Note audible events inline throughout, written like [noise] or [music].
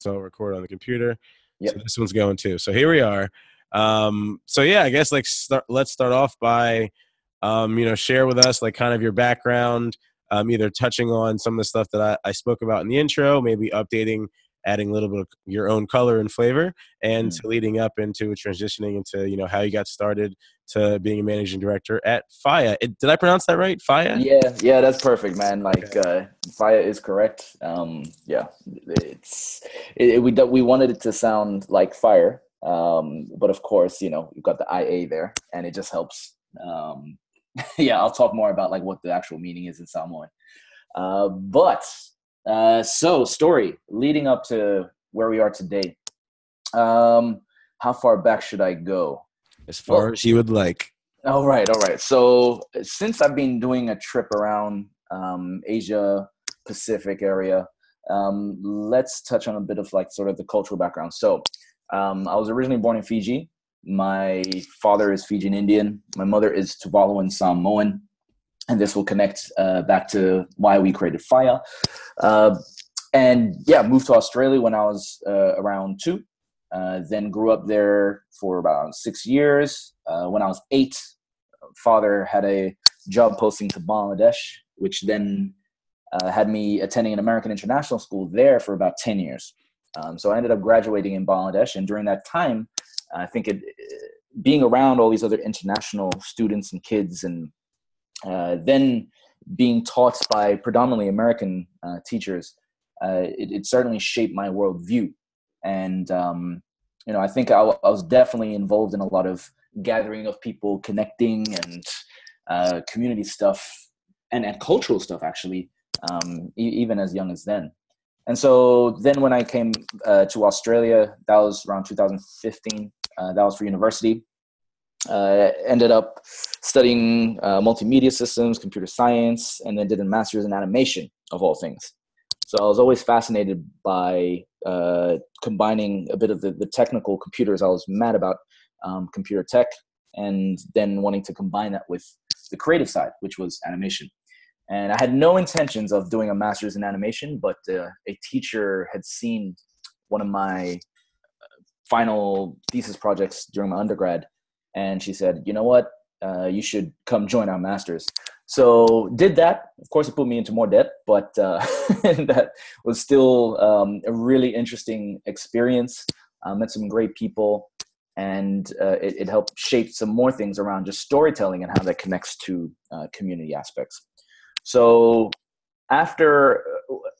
so I'll record on the computer. Yep. So this one's going too. So here we are. Um, so yeah, I guess like start, let's start off by, um, you know, share with us like kind of your background, um, either touching on some of the stuff that I, I spoke about in the intro, maybe updating, adding a little bit of your own color and flavor, and Mm. to leading up into transitioning into you know how you got started to being a managing director at Faiā. It, did I pronounce that right? Faiā. Yeah, yeah, that's perfect, man. Like, uh, Fire is correct. Um, yeah, it's it, it- we we wanted it to sound like fire, um, but of course, you know, you've got the IA there, and it just helps. Um, [laughs] yeah, I'll talk more about like what the actual meaning is in Samoan. Uh, but uh, so story leading up to where we are today. Um, how far back should I go? As far Well- as you would like. All right, all right. So since I've been doing a trip around um, Asia Pacific area, um, let's touch on a bit of like sort of the cultural background. So um, I was originally born in Fiji. My father is Fijian Indian. My mother is Tuvaluan Samoan, and this will connect uh, back to why we created Faiā. Uh, and yeah, moved to Australia when I was uh, around two. Uh, then grew up there for about six years. Uh, when I was eight, father had a job posting to Bangladesh, which then uh, had me attending an American international school there for about 10 years. Um, so I ended up graduating in Bangladesh. And during that time, I think it, being around all these other international students and kids, and uh, then being taught by predominantly American uh, teachers, uh, it, it certainly shaped my worldview and um, you know i think I, was definitely involved in a lot of gathering of people connecting and uh, community stuff and, and cultural stuff actually um, e- even as young as then. And so then when i came uh, to australia that was around 2015 uh, that was for university. Uh, ended up studying uh, multimedia systems computer science and then did a master's in animation of all things. So i was always fascinated by uh, combining a bit of the, the technical computers. I was mad about um, computer tech, and then wanting to combine that with the creative side, which was animation. And I had no intentions of doing a master's in animation, but uh, a teacher had seen one of my uh, final thesis projects during my undergrad, and she said, "You know what? Uh, you should come join our masters." So did that. Of course, it put me into more debt, but uh, [laughs] that was still um, a really interesting experience. I met some great people, and uh, it, it helped shape some more things around just storytelling and how that connects to uh, community aspects. So after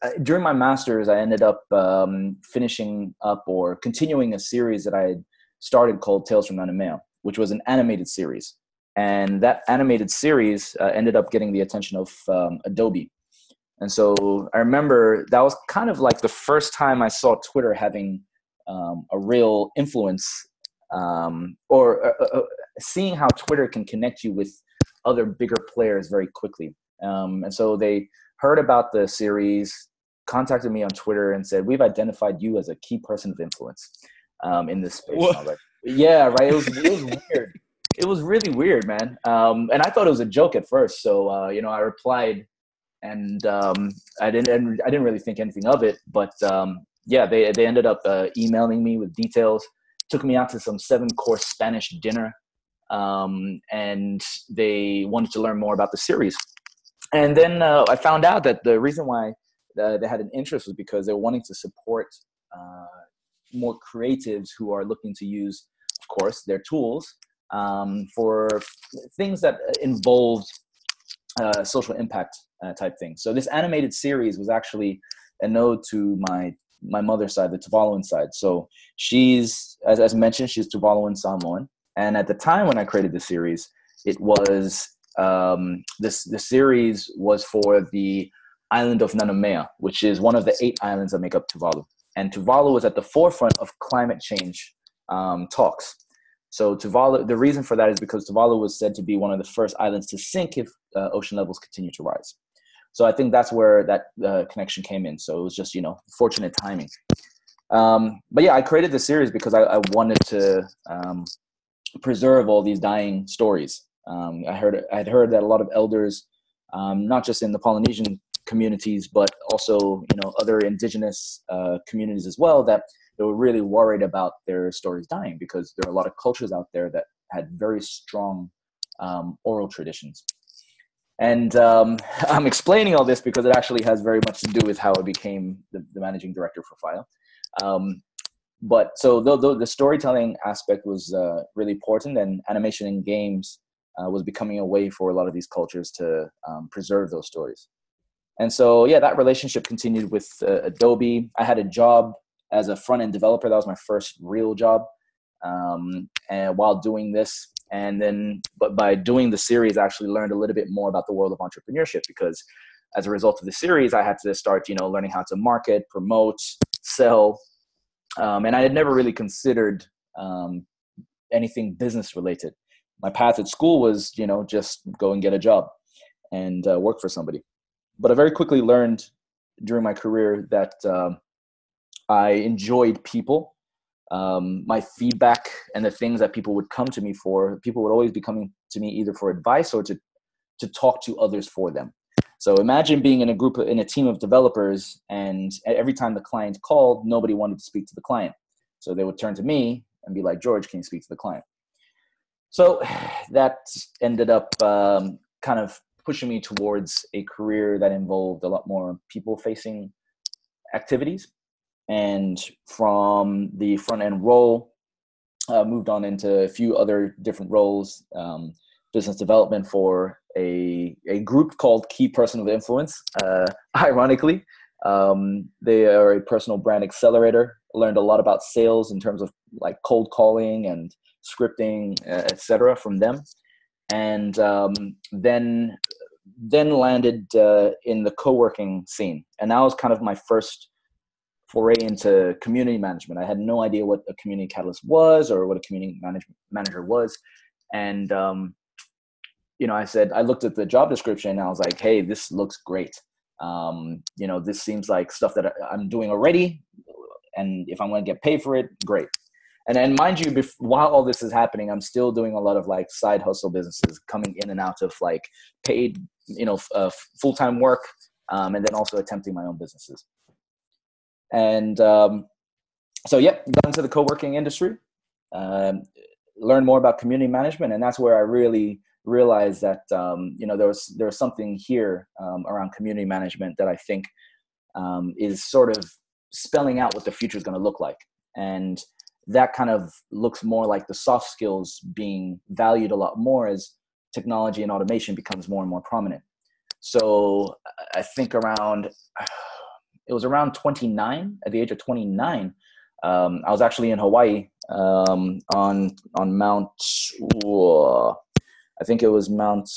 uh, during my masters, I ended up um, finishing up or continuing a series that I had started called Tales from Nanumea, which was an animated series and that animated series uh, ended up getting the attention of um, Adobe. And so I remember that was kind of like the first time I saw Twitter having um, a real influence, um, or uh, uh, seeing how Twitter can connect you with other bigger players very quickly. Um, and so they heard about the series, contacted me on Twitter, and said, "We've identified you as a key person of influence um, in this space." And I was like, "Yeah, right." It was it was weird it was really weird, man. Um, and I thought it was a joke at first. So uh, you know, I replied, and um, I didn't. I didn't really think anything of it. But um, yeah, they they ended up uh, emailing me with details. Took me out to some seven course Spanish dinner, um, and they wanted to learn more about the series. And then uh, I found out that the reason why uh, they had an interest was because they were wanting to support uh, more creatives who are looking to use, of course, their tools um, for things that involved uh, social impact uh, type things. So this animated series was actually a node to my my mother's side, the Tuvaluan side. So she's, as, as mentioned, she's Tuvaluan Samoan. And at the time when I created the series, it was um, this the series was for the island of Nanumea, which is one of the eight islands that make up Tuvalu. And Tuvalu was at the forefront of climate change um, talks. So Tuvalu, the reason for that is because Tuvalu was said to be one of the first islands to sink if uh, ocean levels continue to rise. So I think that's where that uh, connection came in. So it was just you know fortunate timing. Um, but yeah, I created this series because I, I wanted to um, preserve all these dying stories. Um, I heard I had heard that a lot of elders, um, not just in the Polynesian communities, but also you know other indigenous uh, communities as well that they were really worried about their stories dying because there are a lot of cultures out there that had very strong um, oral traditions. And um, [laughs] I'm explaining all this because it actually has very much to do with how I became the, the managing director for Faiā. Um, but so the, the, the, storytelling aspect was uh, really important, and animation and games uh, was becoming a way for a lot of these cultures to um, preserve those stories. And so, yeah, that relationship continued with uh, Adobe. I had a job as a front end developer. That was my first real job. Um, and while doing this, and then, but by doing the series, I actually learned a little bit more about the world of entrepreneurship because as a result of the series, I had to start, you know, learning how to market, promote, sell. Um, and I had never really considered um, anything business related. My path at school was, you know, just go and get a job and uh, work for somebody. But I very quickly learned during my career that um, I enjoyed people. Um, my feedback and the things that people would come to me for, people would always be coming to me either for advice or to to talk to others for them. So imagine being in a group in a team of developers, and every time the client called, nobody wanted to speak to the client. So they would turn to me and be like, "George, can you speak to the client?" So [sighs] that ended up um, kind of pushing me towards a career that involved a lot more people-facing activities and from the front end role, uh, moved on into a few other different roles, um, business development for a, a group called Key Person of Influence. Uh, [laughs] ironically, um, they are a personal brand accelerator. Learned a lot about sales in terms of like cold calling and scripting, etc., from them, and um, then then landed uh, in the co-working scene, and that was kind of my first foray into community management. I had no idea what a community catalyst was or what a community management manager was. And, um, you know, I said, I looked at the job description and I was like, hey, this looks great. Um, you know, this seems like stuff that I'm doing already. And if I'm going to get paid for it, great. And then, mind you, bef- while all this is happening, I'm still doing a lot of like side hustle businesses, coming in and out of like paid, you know, uh, full time work, um, and then also attempting my own businesses. And um, so, yeah, got into the co-working industry, um, learned more about community management, and that's where I really realized that um, you know there was there was something here um, around community management that I think um, is sort of spelling out what the future is going to look like, and that kind of looks more like the soft skills being valued a lot more as technology and automation becomes more and more prominent. So I think around it was around 29 at the age of 29 um, i was actually in hawaii um, on on mount uh, i think it was mount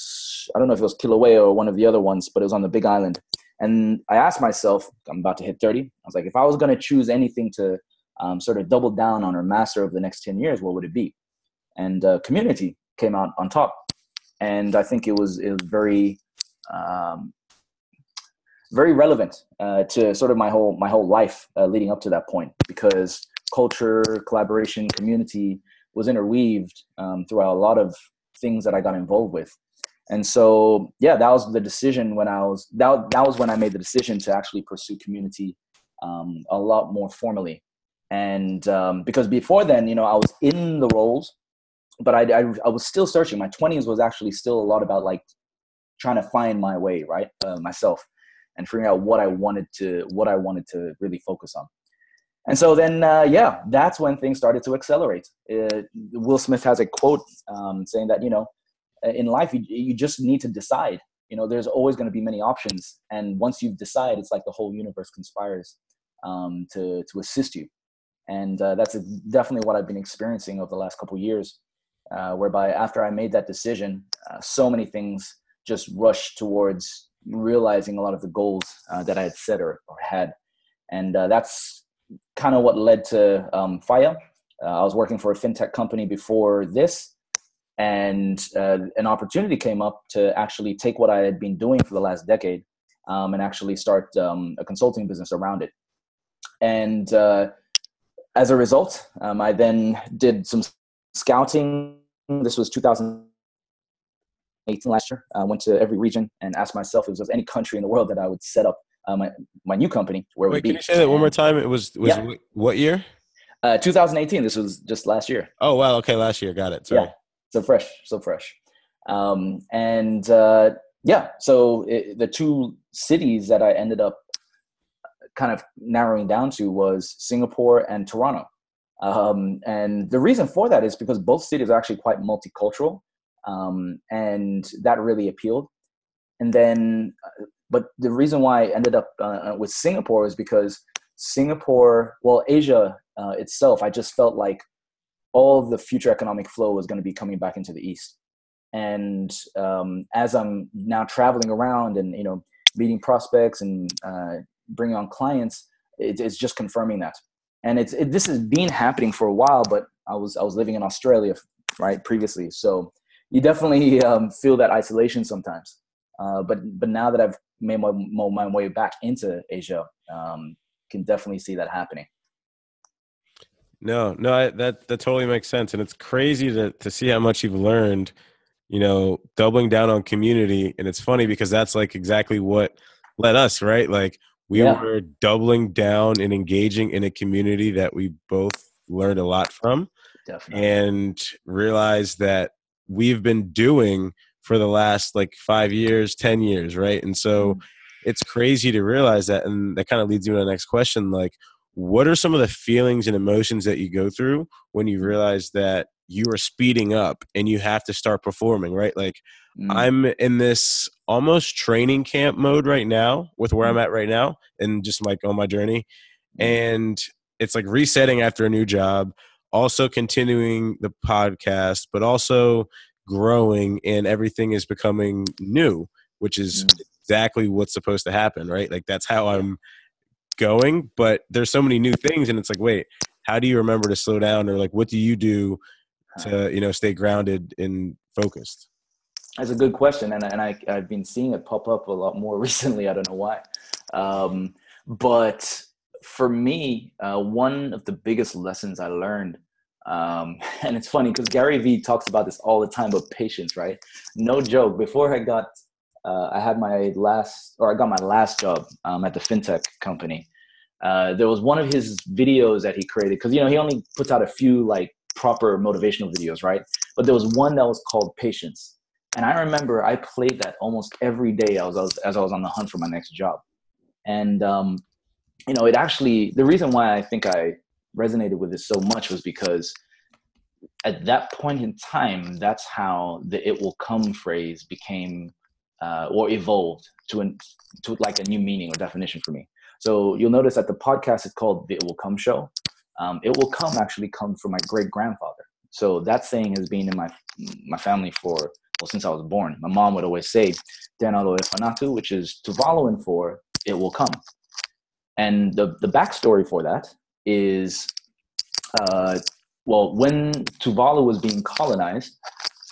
i don't know if it was kilauea or one of the other ones but it was on the big island. And i asked myself i'm about to hit 30 i was like if i was going to choose anything to um, sort of double down on or master over the next 10 years what would it be? And uh, community came out on top. And i think it was it was very um, very relevant uh, to sort of my whole my whole life uh, leading up to that point because culture, collaboration, community was interweaved um, throughout a lot of things that I got involved with. And so, yeah, that was the decision when I was that that was when I made the decision to actually pursue community um, a lot more formally. And um, because before then, you know, I was in the roles, but I, I, I was still searching. My twenties was actually still a lot about like trying to find my way, right, uh, myself and figuring out what I wanted to what I wanted to really focus on. And so then, uh, yeah, that's when things started to accelerate. Uh, Will Smith has a quote um, saying that you know, in life you, you just need to decide. You know, there's always going to be many options, and once you decide, it's like the whole universe conspires um, to to assist you. And uh, that's definitely what I've been experiencing over the last couple years, uh, whereby after I made that decision, uh, so many things just rushed towards realizing a lot of the goals uh, that I had set or, or had. And uh, that's kind of what led to um, Faiā. Uh, I was working for a fintech company before this, and uh, an opportunity came up to actually take what I had been doing for the last decade um, and actually start um, a consulting business around it. And uh, as a result, um, I then did some scouting. This was 2000 2018 last year. I went to every region and asked myself if there was any country in the world that I would set up uh, my my new company where Wait, would be. can you say that one more time? It was was Yeah. wh- what year? Uh, 2018. This was just last year. Oh wow, okay, last year. Got it. Sorry. Yeah. So fresh, so fresh. Um, and uh, yeah, so it, the two cities that I ended up kind of narrowing down to was Singapore and Toronto. Um, and the reason for that is because both cities are actually quite multicultural, um, and that really appealed. And then, uh, but the reason why I ended up uh, with Singapore is because Singapore, well, Asia uh, itself, I just felt like all the future economic flow was going to be coming back into the east. And um, as i'm now traveling around and you know meeting prospects and uh, bringing on clients it, it's just confirming that. And it's it, this has been happening for a while but i was i was living in australia right previously. So you definitely um, feel that isolation sometimes uh, but but now that i've made my, my way back into asia um, can definitely see that happening No, no, I, that that totally makes sense, and it's crazy to to see how much you've learned. You know, doubling down on community, and it's funny because that's like exactly what led us, right? Like we Yeah. were doubling down and engaging in a community that we both learned a lot from, definitely and realized that we've been doing for the last like five years, ten years, right? And so mm-hmm. it's crazy to realize that, and that kind of leads me to the next question, like what are some of the feelings and emotions that you go through when you realize that you are speeding up and you have to start performing right like Mm. i'm in this almost training camp mode right now with where i'm mm. at right now and just like on my journey mm. and it's like resetting after a new job also continuing the podcast but also growing and everything is becoming new which is Mm. exactly what's supposed to happen right like that's how i'm going but there's so many new things and it's like wait how do you remember to slow down or like what do you do to you know stay grounded and focused That's a good question, and and I I've been seeing it pop up a lot more [laughs] recently. I don't know why, um, but for me, uh, one of the biggest lessons I learned, um, [laughs] and it's funny because Gary Vee talks about this all the time, but patience, right? No joke. Before I got, uh, I had my last, or I got my last job um, at the fintech company. Uh, there was one of his videos that he created because you know he only puts out a few like proper motivational videos, right? But there was one that was called Patience and I remember I played that almost every day as I was as I was on the hunt for my next job. And um, you know, it actually the reason why I think I resonated with it so much was because at that point in time, that's how the "it will come" phrase became uh, or evolved to an, to like a new meaning or definition for me. So you'll notice that the podcast is called the "It Will Come Show." Um, "It Will Come" actually comes from my great grandfather. So that saying has been in my my family for well since I was born. My mom would always say "Denalo Efanatu," which is Tuvaluan for "It will come." And the the backstory for that is, uh, well, when Tuvalu was being colonized,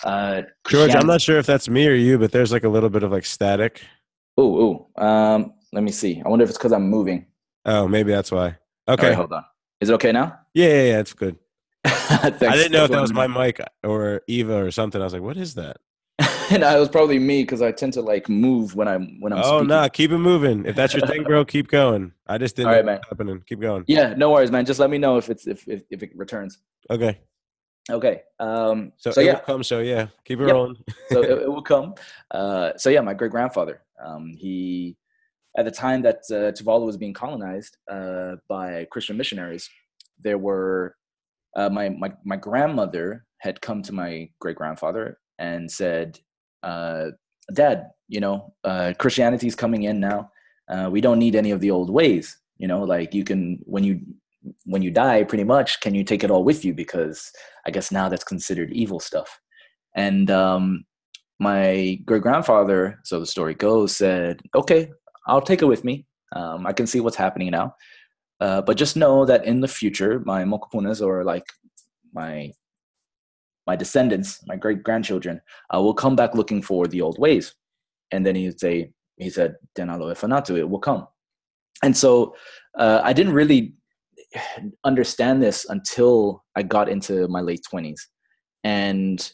uh, george i'm not sure if that's me or you but there's like a little bit of like static Ooh, ooh. Um, let me see. I wonder if it's because I'm moving. oh maybe that's why okay right, hold on. Is it okay now? yeah yeah yeah it's good [laughs] i didn't know if that was my mic or eva or something i was like what is that [laughs] no, it was probably me because I tend to like move when I'm when I'm. oh speaking. no keep it moving if that's your thing bro keep going i just didn't All right, know man. happening keep going Yeah, no worries, man. Just let me know if it's if if, if it returns. okay Okay. Um. so, So, it yeah. will come show yeah keep it Yeah. rolling so it, [laughs] it will come. Uh, so yeah, my great grandfather. Um, he, at the time that uh, Tuvalu was being colonized uh, by Christian missionaries, there were uh, my my my grandmother had come to my great grandfather and said, uh, "Dad, you know, uh, Christianity is coming in now. Uh, we don't need any of the old ways. You know, like you can when you." when you die pretty much can you take it all with you because i guess now that's considered evil stuff and um, my great grandfather, so the story goes, said, "Okay, I'll take it with me. Um, I can see what's happening now, uh, but just know that in the future, my mokopunas or like my my descendants, my great grandchildren, uh, will come back looking for the old ways." And then he'd say, "He said, denalo efanatu, it will come." And so uh, I didn't really understand this until I got into my late twenties, and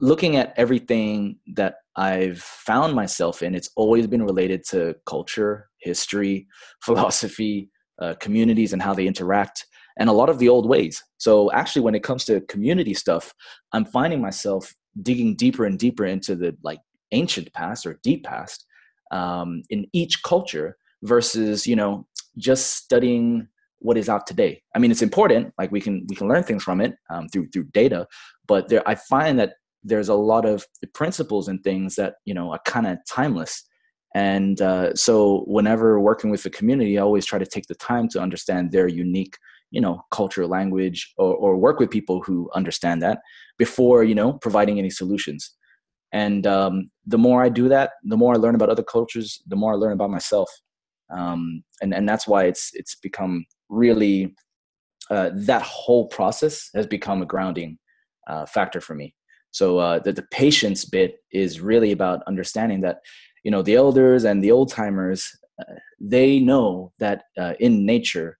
looking at everything that I've found myself in, it's always been related to culture, history, [laughs] philosophy, uh, communities, and how they interact, and a lot of the old ways. So, actually, when it comes to community stuff, I'm finding myself digging deeper and deeper into the like ancient past or deep past um, in each culture versus, you know, just studying what is out today. I mean, it's important. Like we can we can learn things from it um, through through data, but there I find that there's a lot of principles and things that you know are kind of timeless. And uh, so, whenever working with the community, I always try to take the time to understand their unique, you know, culture, language, or, or work with people who understand that before you know providing any solutions. And um, the more I do that, the more I learn about other cultures, the more I learn about myself. Um, and and that's why it's it's become really uh, that whole process has become a grounding uh, factor for me. So uh, the, the patience bit is really about understanding that, you know, the elders and the old timers, uh, they know that uh, in nature,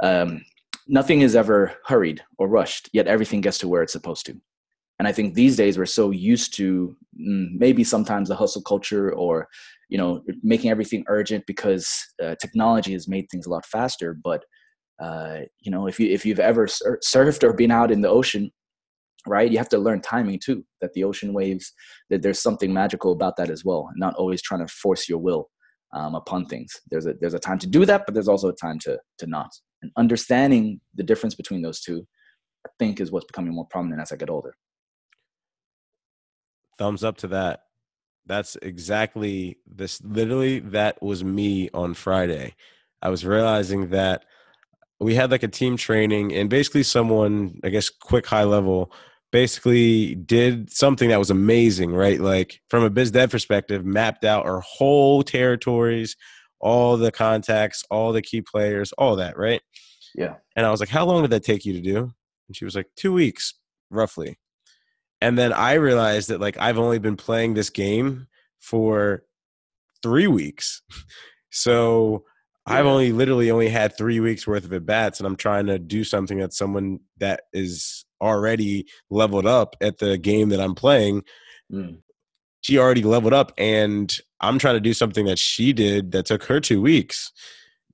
um, nothing is ever hurried or rushed, yet everything gets to where it's supposed to. And I think these days we're so used to mm, maybe sometimes the hustle culture or, you know, making everything urgent because uh, technology has made things a lot faster. But uh, you know, if you if you've ever sur- surfed or been out in the ocean, right you have to learn timing too that the ocean waves that there's something magical about that as well not always trying to force your will um, upon things. There's a there's a time to do that but there's also a time to to not. And understanding the difference between those two i think is what's becoming more prominent as i get older. Thumbs up to that. That's exactly this literally that was me on friday. I was realizing that we had like a team training and basically someone i guess quick high level basically did something that was amazing, right? Like from a biz dev perspective, mapped out our whole territories, all the contacts, all the key players, all that, right? Yeah. And I was like, how long did that take you to do? And she was like, two weeks, roughly. And then I realized that like I've only been playing this game for three weeks. [laughs] So yeah. I've only literally only had three weeks worth of at bats, and I'm trying to do something that someone that is already leveled up at the game that I'm playing. Mm. She already leveled up, and I'm trying to do something that she did that took her two weeks.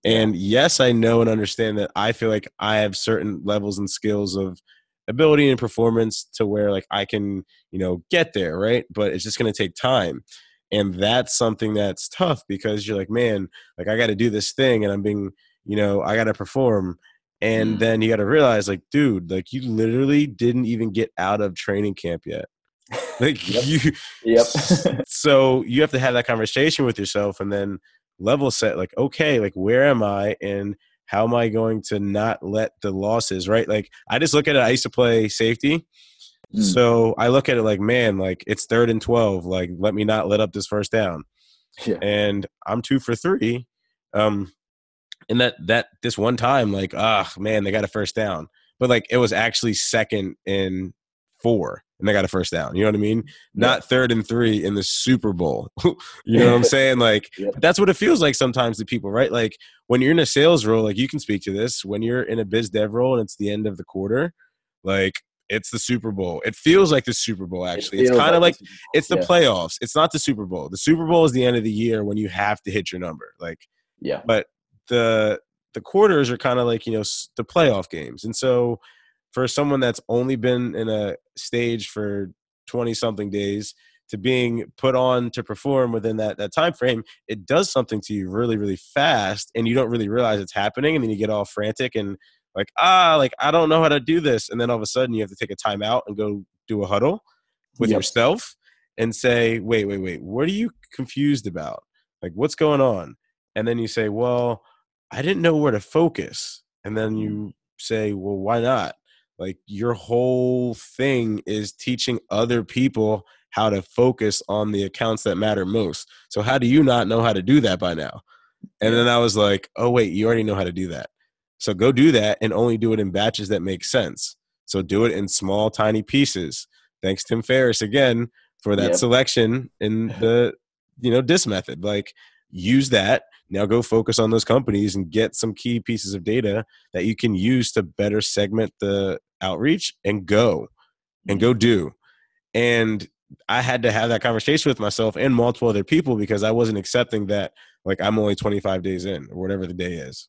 And yes, I know and understand that I feel like I have certain levels and skills of ability and performance to where like I can, you know, get there, right? But it's just going to take time and that's something that's tough because you're like man like i got to do this thing and i'm being you know i got to perform and mm. then you got to realize like dude like you literally didn't even get out of training camp yet [laughs] like yep. you yep [laughs] so you have to have that conversation with yourself and then level set like okay like where am i and how am i going to not let the losses right like i just look at it i used to play safety Mm. So I look at it like, man, like it's third and 12. Like, let me not let up this first down. Yeah. And I'm two for three. Um, and that, that, this one time, like, ah, man, they got a first down. But like, it was actually second and four and they got a first down. You know what I mean? Not third and three in the Super Bowl. [laughs] you know what I'm [laughs] saying? Like yeah. that's what it feels like sometimes to people, right? Like when you're in a sales role, like you can speak to this. When you're in a biz dev role and it's the end of the quarter, like it's the Super Bowl. It feels like the Super Bowl, actually. It it's kind of like, like it's the yeah. playoffs. It's not the Super Bowl. The Super Bowl is the end of the year when you have to hit your number. Like, yeah. But the the quarters are kind of like you know the playoff games, and so for someone that's only been in a stage for twenty something days to being put on to perform within that that time frame, it does something to you really really fast, and you don't really realize it's happening, and then you get all frantic and like ah like i don't know how to do this. And then all of a sudden you have to take a time out and go do a huddle with yep. yourself and say wait wait wait what are you confused about? Like what's going on? And then you say well i didn't know where to focus. And then you say well why not? Like your whole thing is teaching other people how to focus on the accounts that matter most. So how do you not know how to do that by now? And then i was like oh wait you already know how to do that so go do that and only do it in batches that make sense. So do it in small, tiny pieces. Thanks, Tim Ferriss, again for that yep. selection in [laughs] the you know DISC method. Like use that. Now go focus on those companies and get some key pieces of data that you can use to better segment the outreach and go and go mm-hmm. do. And I had to have that conversation with myself and multiple other people because I wasn't accepting that like I'm only 25 days in or whatever the day is.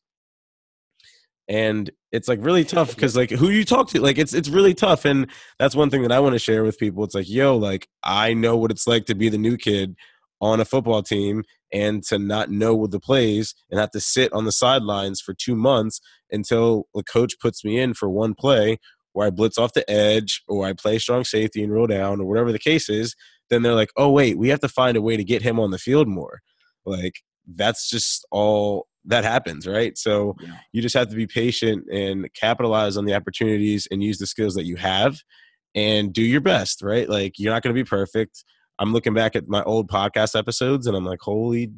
And it's like really [laughs] tough because like who you talk to, like it's it's really tough. And that's one thing that I want to share with people. It's like, yo, like I know what it's like to be the new kid on a football team and to not know what the plays and have to sit on the sidelines for two months until the coach puts me in for one play where I blitz off the edge or I play strong safety and roll down or whatever the case is, then they're like, oh, wait, we have to find a way to get him on the field more. Like, that's just all that happens, right? So yeah. you just have to be patient and capitalize on the opportunities and use the skills that you have and do your best, right? Like, you're not going to be perfect. I'm looking back at my old podcast episodes and I'm like, holy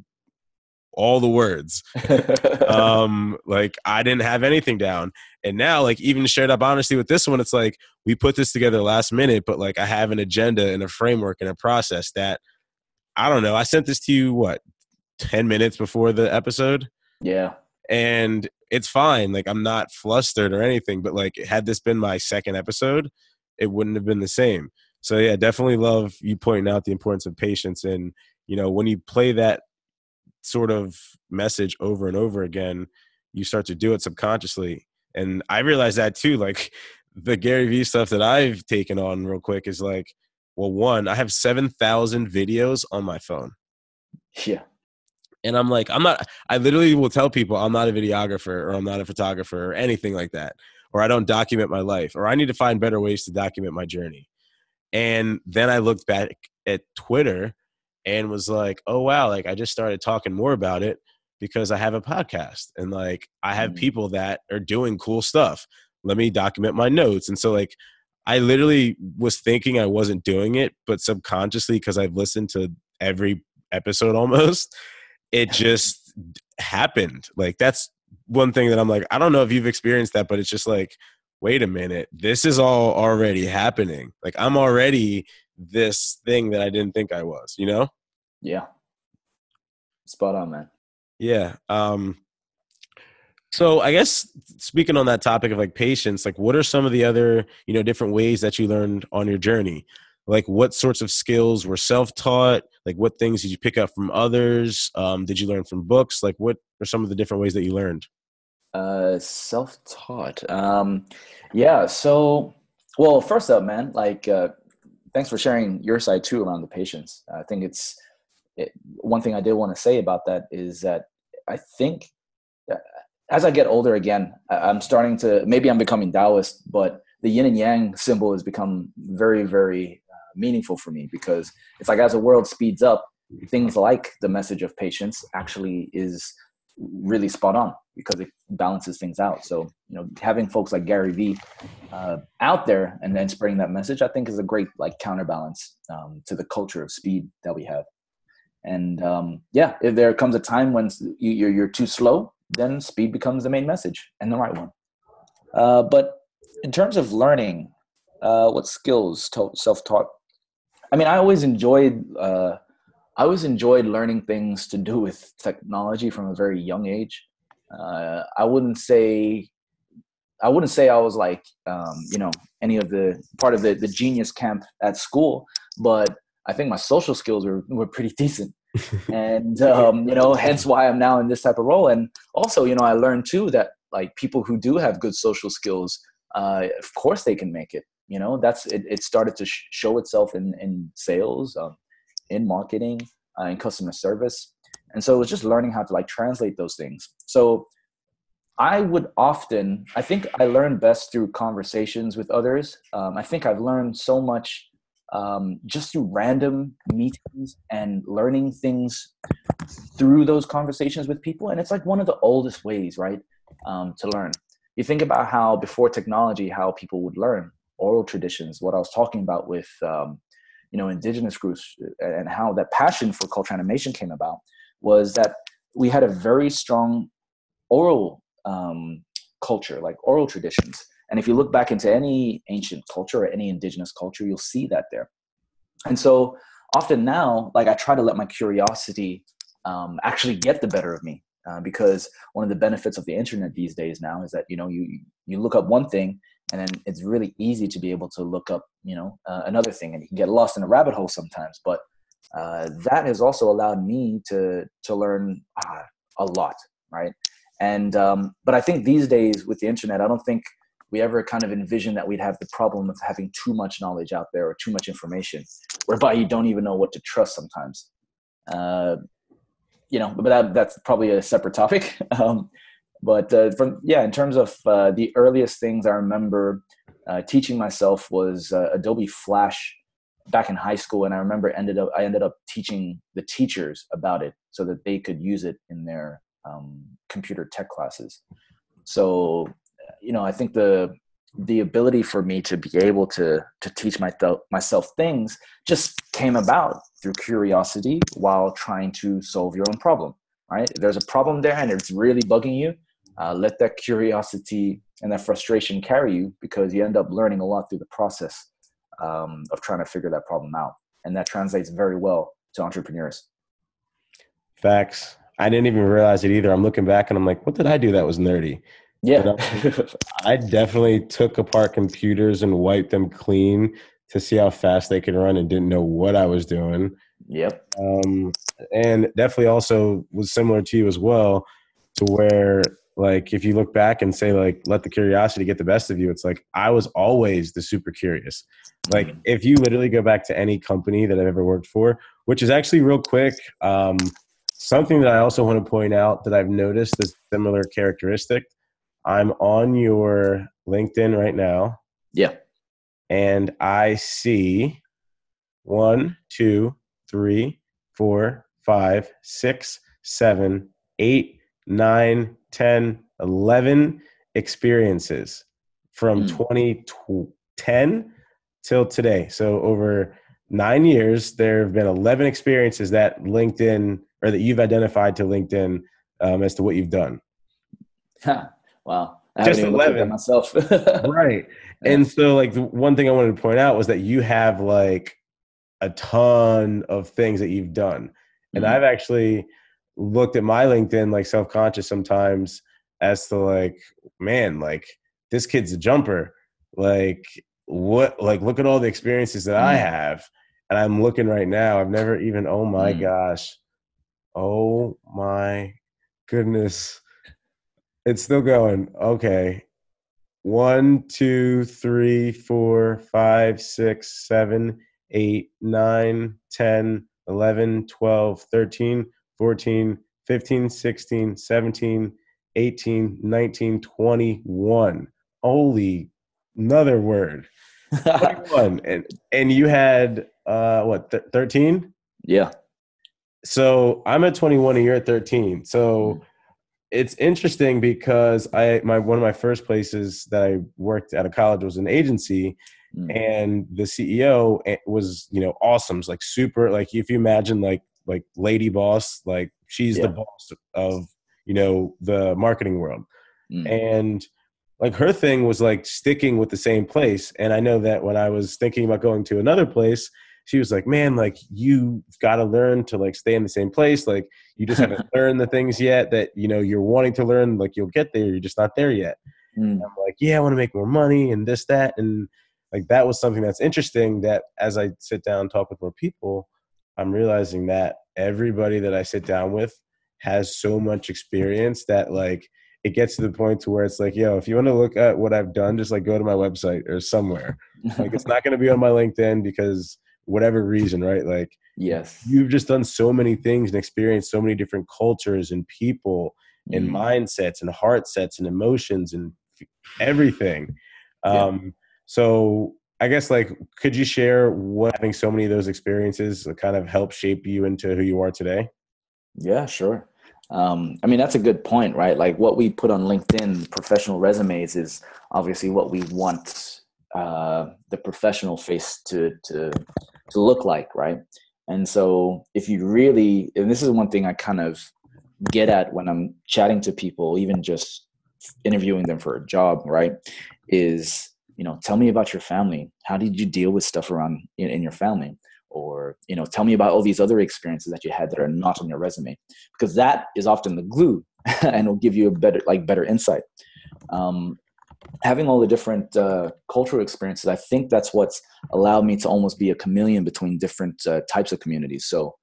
all the words. [laughs] um, like I didn't have anything down. And now, like even straight up honestly with this one, it's like we put this together last minute, but like I have an agenda and a framework and a process that I don't know. I sent this to you what 10 minutes before the episode. Yeah. And it's fine. Like I'm not flustered or anything, but like had this been my second episode, it wouldn't have been the same. So yeah, definitely love you pointing out the importance of patience and you know when you play that sort of message over and over again, you start to do it subconsciously. And I realized that too. Like [laughs] the Gary Vee stuff that I've taken on real quick is like, well, one, I have 7,000 videos on my phone. Yeah. And I'm like, I'm not, I literally will tell people I'm not a videographer or I'm not a photographer or anything like that. Or I don't document my life or I need to find better ways to document my journey. And then I looked back at Twitter and was like, oh wow, like I just started talking more about it because I have a podcast and like I have mm. people that are doing cool stuff. Let me document my notes. And so like I literally was thinking I wasn't doing it, but subconsciously because I've listened to every episode [laughs] almost, it just happened. Like that's one thing that I'm like, I don't know if you've experienced that, but it's just like, wait a minute, this is all already happening. Like I'm already this thing that I didn't think I was, you know? Yeah. Spot on, man. Yeah. Um so I guess speaking on that topic of like patience, like what are some of the other, you know, different ways that you learned on your journey? Like what sorts of skills were self-taught? Like what things did you pick up from others? Um, did you learn from books? Like what are some of the different ways that you learned? Uh, self-taught. Um, yeah. So, well, first up, man, like uh, thanks for sharing your side too around the patience. I think it's it, one thing I did want to say about that is that I think as I get older again, I'm starting to maybe I'm becoming Taoist, but the yin and yang symbol has become very, very uh, meaningful for me because it's like as the world speeds up, things like the message of patience actually is really spot on because it balances things out. So, you know, having folks like Gary Vee uh, out there and then spreading that message, I think is a great like counterbalance um, to the culture of speed that we have. And um, yeah, if there comes a time when you're, you're too slow, then speed becomes the main message and the right one. Uh, but in terms of learning, uh, what skills self-taught? I mean, I always enjoyed uh, I always enjoyed learning things to do with technology from a very young age. Uh, I wouldn't say I wouldn't say I was like um, you know any of the part of the, the genius camp at school, but I think my social skills were, were pretty [laughs] decent. [laughs] and um, you know, hence why I'm now in this type of role. And also, you know, I learned too that like people who do have good social skills, uh, of course they can make it. You know, that's it. It started to sh- show itself in in sales, um, in marketing, uh, in customer service, and so it was just learning how to like translate those things. So I would often, I think I learn best through conversations with others. Um, I think I've learned so much um, just through random meetings and learning things through those conversations with people. And it's like one of the oldest ways, right, um, to learn. You think about how before technology, how people would learn oral traditions. What I was talking about with, um, you know, indigenous groups and how that passion for culture animation came about was that we had a very strong oral um, culture, like oral traditions and if you look back into any ancient culture or any indigenous culture, you'll see that there. And so often now, like I try to let my curiosity um, actually get the better of me. Uh, because one of the benefits of the internet these days now is that you know you you look up one thing and then it's really easy to be able to look up you know uh, another thing and you can get lost in a rabbit hole sometimes. But uh, that has also allowed me to to learn uh, a lot right? And um, but i think these days with the internet i don't think we ever kind of envision that we'd have the problem of having too much knowledge out there or too much information whereby you don't even know what to trust sometimes. Uh, you know but that, that's probably a separate topic. [laughs] Um, but uh, from yeah, in terms of uh, the earliest things I remember uh, teaching myself was uh, Adobe Flash back in high school, and I remember ended up I ended up teaching the teachers about it so that they could use it in their um, computer tech classes. So you know, I think the the ability for me to be able to to teach my th- myself things just came about through curiosity while trying to solve your own problem right there's a problem there and it's really bugging you uh, let that curiosity and that frustration carry you because you end up learning a lot through the process um, of trying to figure that problem out. And that translates very well to entrepreneurs. Facts. I didn't even realize it either. I'm looking back and i'm like what did i do that was nerdy? Yeah. [laughs] I definitely took apart computers and wiped them clean to see how fast they could run and didn't know what i was doing. Yep. Um, and definitely also was similar to you as well to where like if you look back and say like let the curiosity get the best of you it's like i was always the super curious. Like mm-hmm. if you literally go back to any company that i've ever worked for which is actually real quick um, something that i also want to point out that i've noticed a similar characteristic i'm on your linkedin right now. Yeah. And i see one two three four five six seven eight nine 10, 11 experiences from mm. 2010 till today. So over nine years, there have been 11 experiences that LinkedIn or that you've identified to LinkedIn um, as to what you've done. [laughs] wow. I Just 11 myself. [laughs] right. And so like the one thing I wanted to point out was that you have like a ton of things that you've done. And mm-hmm. I've actually looked at my LinkedIn like self conscious sometimes as to like, man, like this kid's a jumper. Like what? Like look at all the experiences that mm. I have, and I'm looking right now. I've never even. Oh my mm. gosh. Oh my goodness. It's still going. Okay. One, two, three, four, five, six, seven, eight, nine, ten, eleven, twelve, thirteen. 14, 15, 16, 17, 18, 19, 21. Holy, another word. [laughs] 21. and, and you had, uh, what, th- 13? Yeah. So I'm at 21 and you're at 13. So mm. it's interesting because I, my, one of my first places that I worked at a college was an agency. Mm. And the CEO eh, was, you know, awesome. It's like super, like if you imagine like like lady boss like she's yeah. the boss of you know the marketing world mm. and like her thing was like sticking with the same place and i know that when i was thinking about going to another place she was like man like you've got to learn to like stay in the same place like you just haven't [laughs] learned the things yet that you know you're wanting to learn like you'll get there you're just not there yet mm. i'm like yeah i want to make more money and this that and like that was something that's interesting that as i sit down and talk with more people I'm realizing that everybody that I sit down with has so much experience that like it gets to the point to where it's like, yo, if you want to look at what I've done, just like go to my website or somewhere. like it's [laughs] not going to be on my LinkedIn because whatever reason, right? Like, yes, you've just done so many things and experienced so many different cultures and people mm. and mindsets and heart sets and emotions and everything. Um, yeah. So I guess like could you share what having so many of those experiences kind of help shape you into who you are today? Yeah, sure. Um, I mean that's a good point, right? Like what we put on LinkedIn, professional resumes, is obviously what we want uh, the professional face to to to look like, right? And so if you really, and this is one thing I kind of get at when I'm chatting to people, even just interviewing them for a job, right? Is you know tell me about your family how did you deal with stuff around in, in, your family or you know tell me about all these other experiences that you had that are not on your resume because that is often the glue [laughs] and will give you a better like better insight um, having all the different uh, cultural experiences, I think that's what's allowed me to almost be a chameleon between different uh, types of communities. So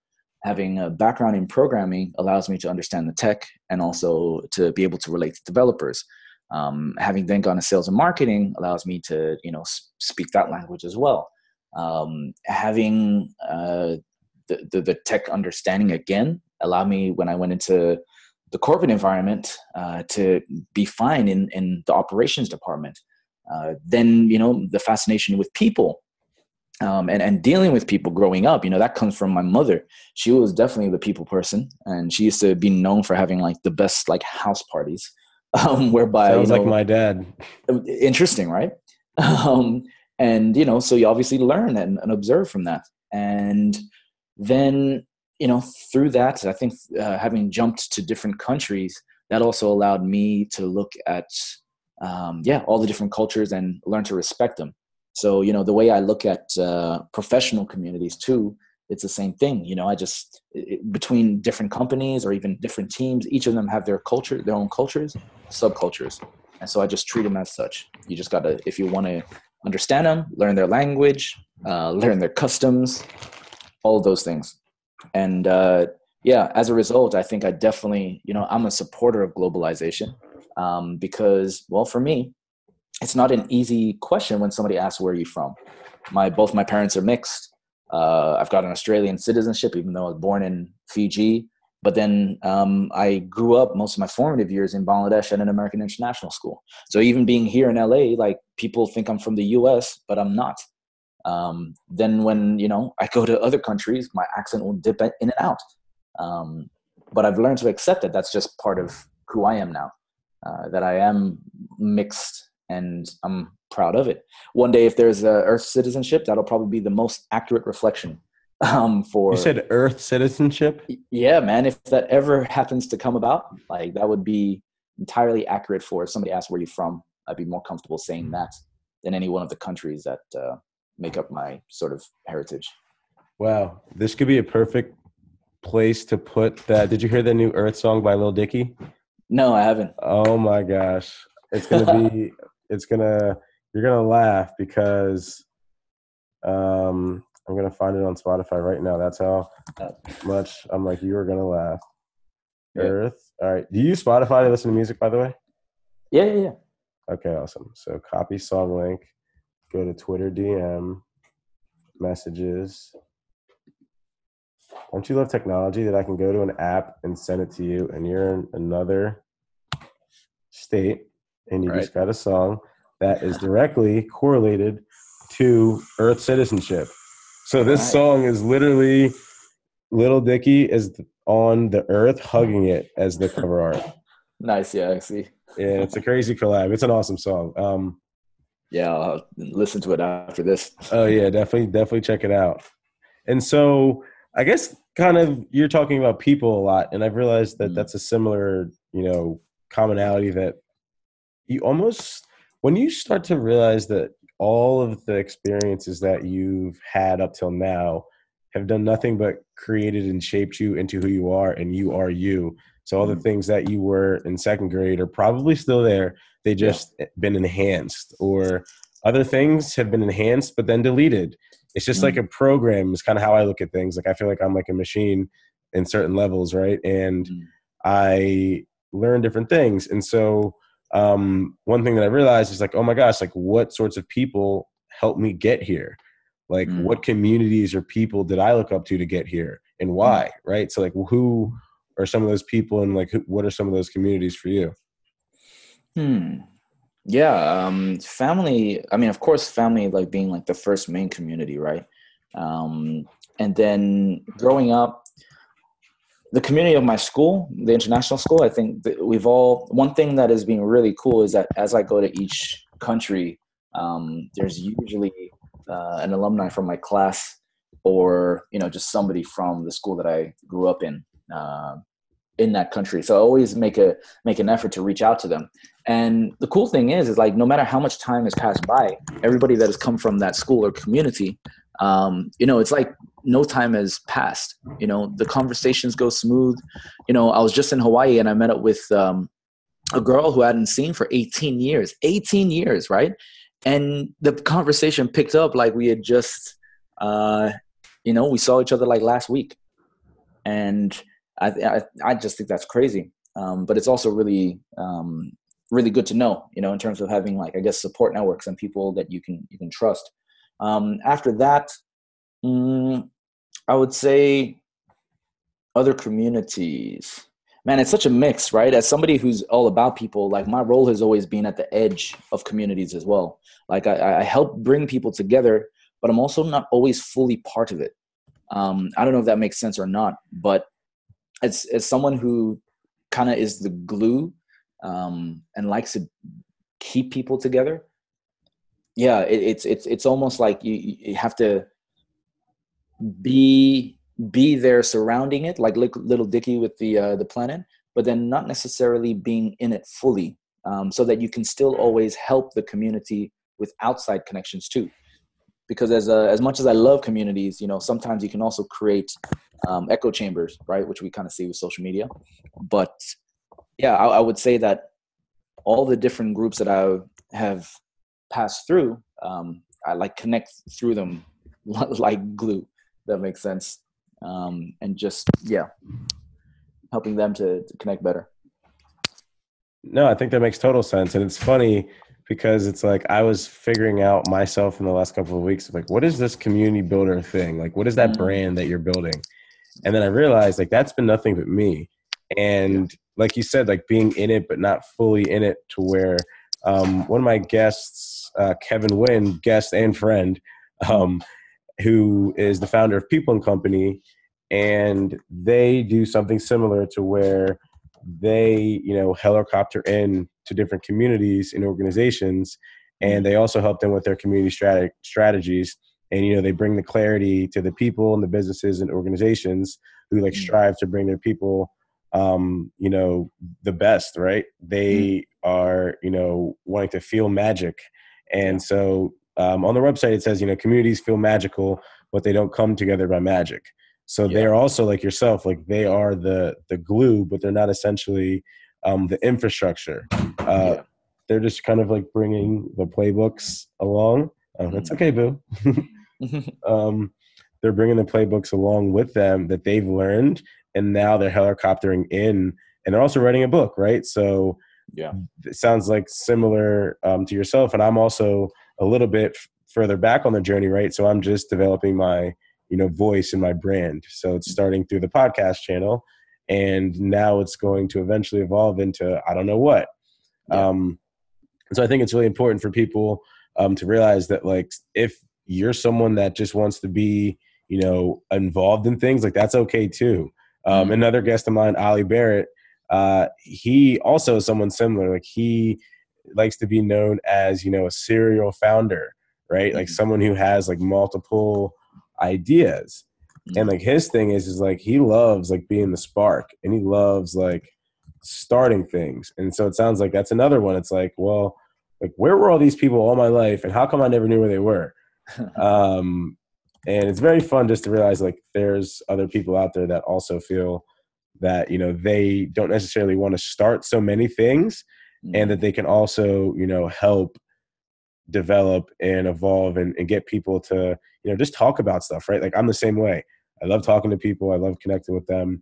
having a background in programming allows me to understand the tech and also to be able to relate to developers. Um, having then gone to sales and marketing allows me to you know speak that language as well. Um, having uh, the, the, the tech understanding again allowed me when I went into the corporate environment uh, to be fine in in the operations department. Uh, then you know the fascination with people um, and and dealing with people growing up you know that comes from my mother she was definitely the people person and she used to be known for having like the best like house parties [laughs] um, whereby sounds you know, like my dad. interesting right? [laughs] Um, and you know so you obviously learn and, and observe from that. And then you know through that i think uh, having jumped to different countries that also allowed me to look at um, yeah all the different cultures and learn to respect them. So, you know, the way I look at uh, professional communities too, it's the same thing. You know, I just it, between different companies or even different teams, each of them have their culture, their own cultures, subcultures, and so I just treat them as such. You just gotta, if you want to understand them, learn their language, uh, learn their customs, all those things, and uh, yeah, as a result, I think I definitely, you know, I'm a supporter of globalization um, because, well, for me, it's not an easy question when somebody asks where are you from my both my parents are mixed uh, i've got an australian citizenship even though i was born in fiji. But then um, i grew up most of my formative years in bangladesh at an american international school. So even being here in la like people think i'm from the us but i'm not. Um, then when you know i go to other countries my accent will dip in and out. Um, but i've learned to accept that that's just part of who i am now uh, that i am mixed and I'm proud of it. One day, if there's a Earth citizenship, that'll probably be the most accurate reflection. Um, for you said Earth citizenship. Yeah, man. If that ever happens to come about, like that would be entirely accurate for if somebody asked where you're from. I'd be more comfortable saying hmm. that than any one of the countries that uh, make up my sort of heritage. Wow, this could be a perfect place to put that. Did you hear the new Earth song by Lil Dicky? No, I haven't. Oh my gosh, it's gonna be [laughs] it's gonna you're gonna laugh because um I'm gonna find it on Spotify right now. That's how much I'm like you are gonna laugh. Yeah. Earth. All right. Do you use Spotify to listen to music by the way? Yeah, yeah, yeah. Okay, awesome. So copy song link, go to Twitter DM, messages. Don't you love technology that I can go to an app and send it to you and you're in another state and you right. just got a song that is directly correlated to Earth citizenship. So this right. song is literally Little Dicky is on the Earth hugging it as the cover art. [laughs] nice, yeah, I see. yeah, it's a crazy collab. It's an awesome song. Um, yeah, I'll listen to it after this. Oh yeah, definitely, definitely check it out. And so, I guess kind of you're talking about people a lot, and I've realized that mm. that's a similar, you know, commonality that you almost when you start to realize that all of the experiences that you've had up till now have done nothing but created and shaped you into who you are and you are you so all the mm-hmm. things that you were in second grade are probably still there they just yeah. been enhanced or other things have been enhanced but then deleted it's just mm-hmm. like a program is kind of how i look at things like i feel like i'm like a machine in certain levels right and mm-hmm. i learn different things and so um, one thing that I realized is like, oh my gosh, like what sorts of people helped me get here? Like mm. what communities or people did I look up to to get here and why? Mm. Right. So like who are some of those people and like who, what are some of those communities for you? Hmm. Yeah. Um, family. I mean, of course, family like being like the first main community, right? Um, and then growing up, the community of my school, the international school, I think we've all one thing that has been really cool is that as I go to each country, um, there's usually uh, an alumni from my class or you know just somebody from the school that I grew up in uh, in that country. So I always make a make an effort to reach out to them. And the cool thing is, is like no matter how much time has passed by, everybody that has come from that school or community, um, you know, it's like no time has passed. You know, the conversations go smooth. You know, I was just in Hawaii and I met up with um, a girl who I hadn't seen for 18 years, 18 years, right? And the conversation picked up like we had just, uh, you know, we saw each other like last week. And I, I, I just think that's crazy. Um, but it's also really, um, really good to know, you know, in terms of having like, I guess, support networks and people that you can, you can trust. Um, after that, mm, I would say other communities. Man it's such a mix right? As somebody who's all about people like my role has always been at the edge of communities as well. Like i, I help bring people together but i'm also not always fully part of it. Um, i don't know if that makes sense or not but as, as someone who kind of is the glue um, and likes to keep people together yeah it, it's it's it's almost like you, you have to be be there surrounding it, like little Dicky with the uh, the planet, but then not necessarily being in it fully, um, so that you can still always help the community with outside connections too. Because as uh, as much as I love communities, you know, sometimes you can also create um, echo chambers, right? Which we kind of see with social media. But yeah, I, I, would say that all the different groups that I have passed through, um, I like connect through them [laughs] like glue. That makes sense um, and just yeah, helping them to, to connect better. No, I think that makes total sense, and it's funny because it's like I was figuring out myself in the last couple of weeks like what is this community builder thing? Like what is that mm-hmm. brand that you're building? And then I realized like that's been nothing but me. And like you said, like being in it but not fully in it to where um, one of my guests, uh, Kevin Huynh, guest and friend, um, who is the founder of People and Company, and they do something similar to where they, you know, helicopter in to different communities and organizations, and they also help them with their community strat- strategies. And you know, they bring the clarity to the people and the businesses and organizations who like mm. strive to bring their people um you know the best right they mm. are you know wanting to feel magic and so um, on the website it says you know communities feel magical but they don't come together by magic. So yeah. they're also like yourself like they are the the glue but they're not essentially um, the infrastructure. Uh, yeah. they're just kind of like bringing the playbooks along. Um, it's okay boo. [laughs] [laughs] Um, they're bringing the playbooks along with them that they've learned and now they're helicoptering in and they're also writing a book right? So yeah it sounds like similar um, to yourself and i'm also a little bit f- further back on the journey, right? So I'm just developing my, you know, voice and my brand. So it's starting through the podcast channel, and now it's going to eventually evolve into I don't know what. Yeah. Um, so I think it's really important for people um, to realize that, like, if you're someone that just wants to be, you know, involved in things, like that's okay too. Um, mm-hmm. Another guest of mine, Ali Barrett, uh, he also is someone similar. Like he likes to be known as you know a serial founder right like mm-hmm. someone who has like multiple ideas and mm-hmm. like his thing is is like he loves like being the spark and he loves like starting things and so it sounds like that's another one it's like well like where were all these people all my life and how come i never knew where they were [laughs] um and it's very fun just to realize like there's other people out there that also feel that you know they don't necessarily want to start so many things mm-hmm. and that they can also you know help develop and evolve and, and get people to you know just talk about stuff right? Like i'm the same way. I love talking to people. I love connecting with them.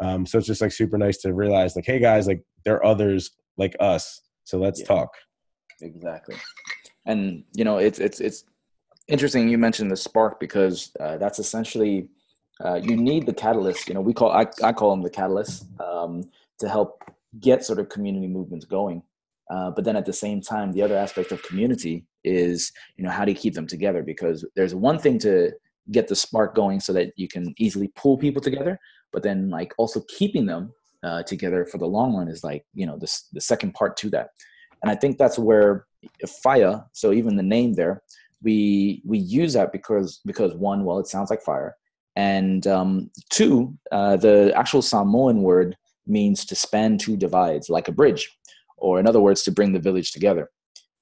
Um, so it's just like super nice to realize like hey guys like there are others like us so let's yeah, talk. Exactly. And you know it's it's it's interesting you mentioned the spark because uh, that's essentially uh, you need the catalyst you know we call i, I call them the catalyst um, to help get sort of community movements going. Uh, but then at the same time, the other aspect of community is, you know, how do you keep them together? Because there's one thing to get the spark going so that you can easily pull people together, but then like also keeping them uh, together for the long run is like, you know, this the second part to that. And I think that's where Faiā. So even the name there, we we use that because because one, well, it sounds like fire, and um, two, uh, the actual Samoan word means to span two divides like a bridge, or in other words, to bring the village together.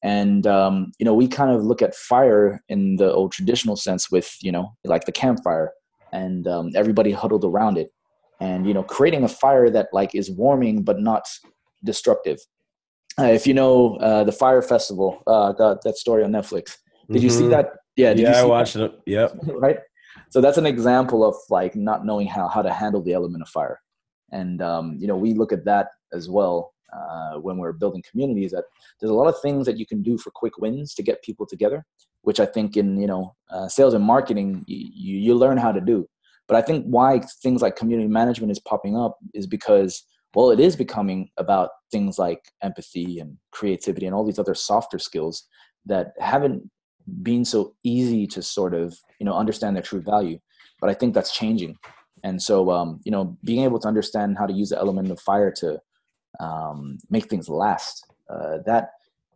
And um, you know, we kind of look at fire in the old traditional sense with you know, like the campfire, and um, everybody huddled around it, and you know, creating a fire that like is warming but not destructive. uh, if you know uh, the Fyre Festival, uh, that that story on Netflix. Did mm-hmm. you see mm-hmm. that? Yeah, yeah, I watched that? it. Yep. right. So that's an example of like not knowing how how to handle the element of fire, and um, you know we look at that as well uh, when we're building communities. That there's a lot of things that you can do for quick wins to get people together, which I think in you know uh, sales and marketing you, you learn how to do. But I think why things like community management is popping up is because well it is becoming about things like empathy and creativity and all these other softer skills that haven't been so easy to sort of you know understand their true value but i think that's changing. And so um, you know being able to understand how to use the element of fire to um, make things last uh, that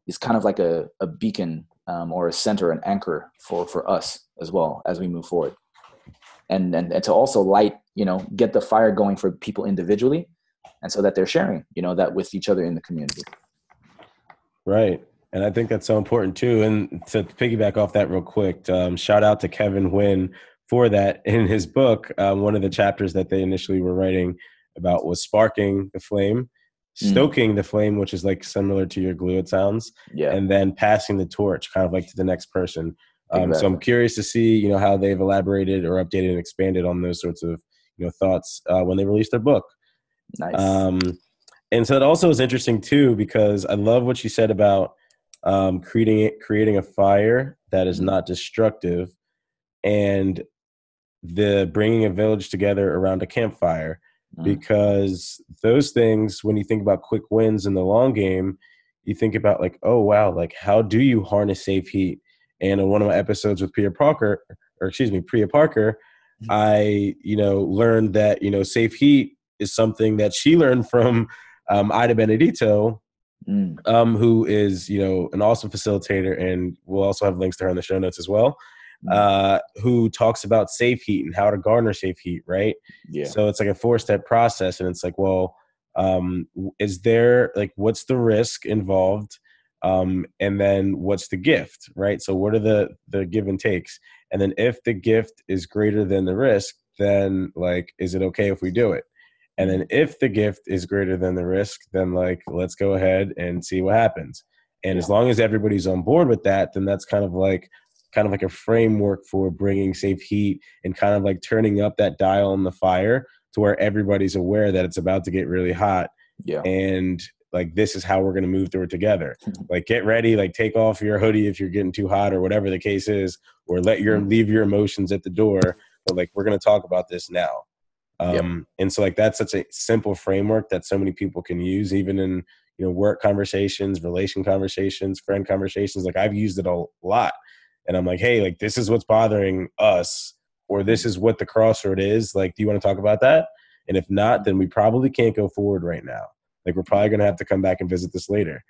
is kind of like a, a beacon um, or a center an anchor for for us as well as we move forward. And, and and to also light you know get the fire going for people individually and so that they're sharing you know that with each other in the community. Right and i think that's so important too and to piggyback off that real quick um, shout out to kevin Huynh for that [laughs] in his book um, one of the chapters that they initially were writing about was sparking the flame mm. stoking mm. the flame which is like similar to your glue it sounds yeah and then passing the torch kind of like to the next person um, exactly. so i'm curious to see you know how they've elaborated or updated and expanded on those sorts of you know thoughts uh, when they release their book Nice. Um, and so it also is interesting too because I love what you said about um, creating creating a fire that is mm-hmm. not destructive, and the bringing a village together around a campfire. Mm. Because those things, when you think about quick wins in the long game, you think about like, oh wow, like how do you harness safe heat? And in one of my episodes with Priya Parker, or excuse me, Priya Parker, mm. I you know learned that you know safe heat is something that she learned from um, Ida Benedetto, mm. um, who is you know an awesome facilitator, and we'll also have links to her in the show notes as well. Mm. Uh, who talks about safe heat and how to garner safe heat, right? Yeah. So it's like a four step process, and it's like, well, um, is there like what's the risk involved? Um, and then what's the gift, right? So what are the the give and takes? And then if the gift is greater than the risk, then like, is it okay if we do it? And then if the gift is greater than the risk, then like let's go ahead and see what happens. And as long as everybody's on board with that, then that's kind of like kind of like a framework for bringing safe heat and kind of like turning up that dial on the fire to where everybody's aware that it's about to get really hot. Yeah. And like this is how we're going to move through it together. [laughs] like get ready, like take off your hoodie if you're getting too hot or whatever the case is, or let your mm-hmm. leave your emotions at the door. But like we're going to talk about this now. Um, yep. And so like that's such a simple framework that so many people can use, even in you know work conversations, relation conversations, friend conversations. Like I've used it a lot, and I'm like, hey, like this is what's bothering us, or this is what the crossroad is. Like, do you want to talk about that? And if not, then we probably can't go forward right now. Like we're probably gonna have to come back and visit this later.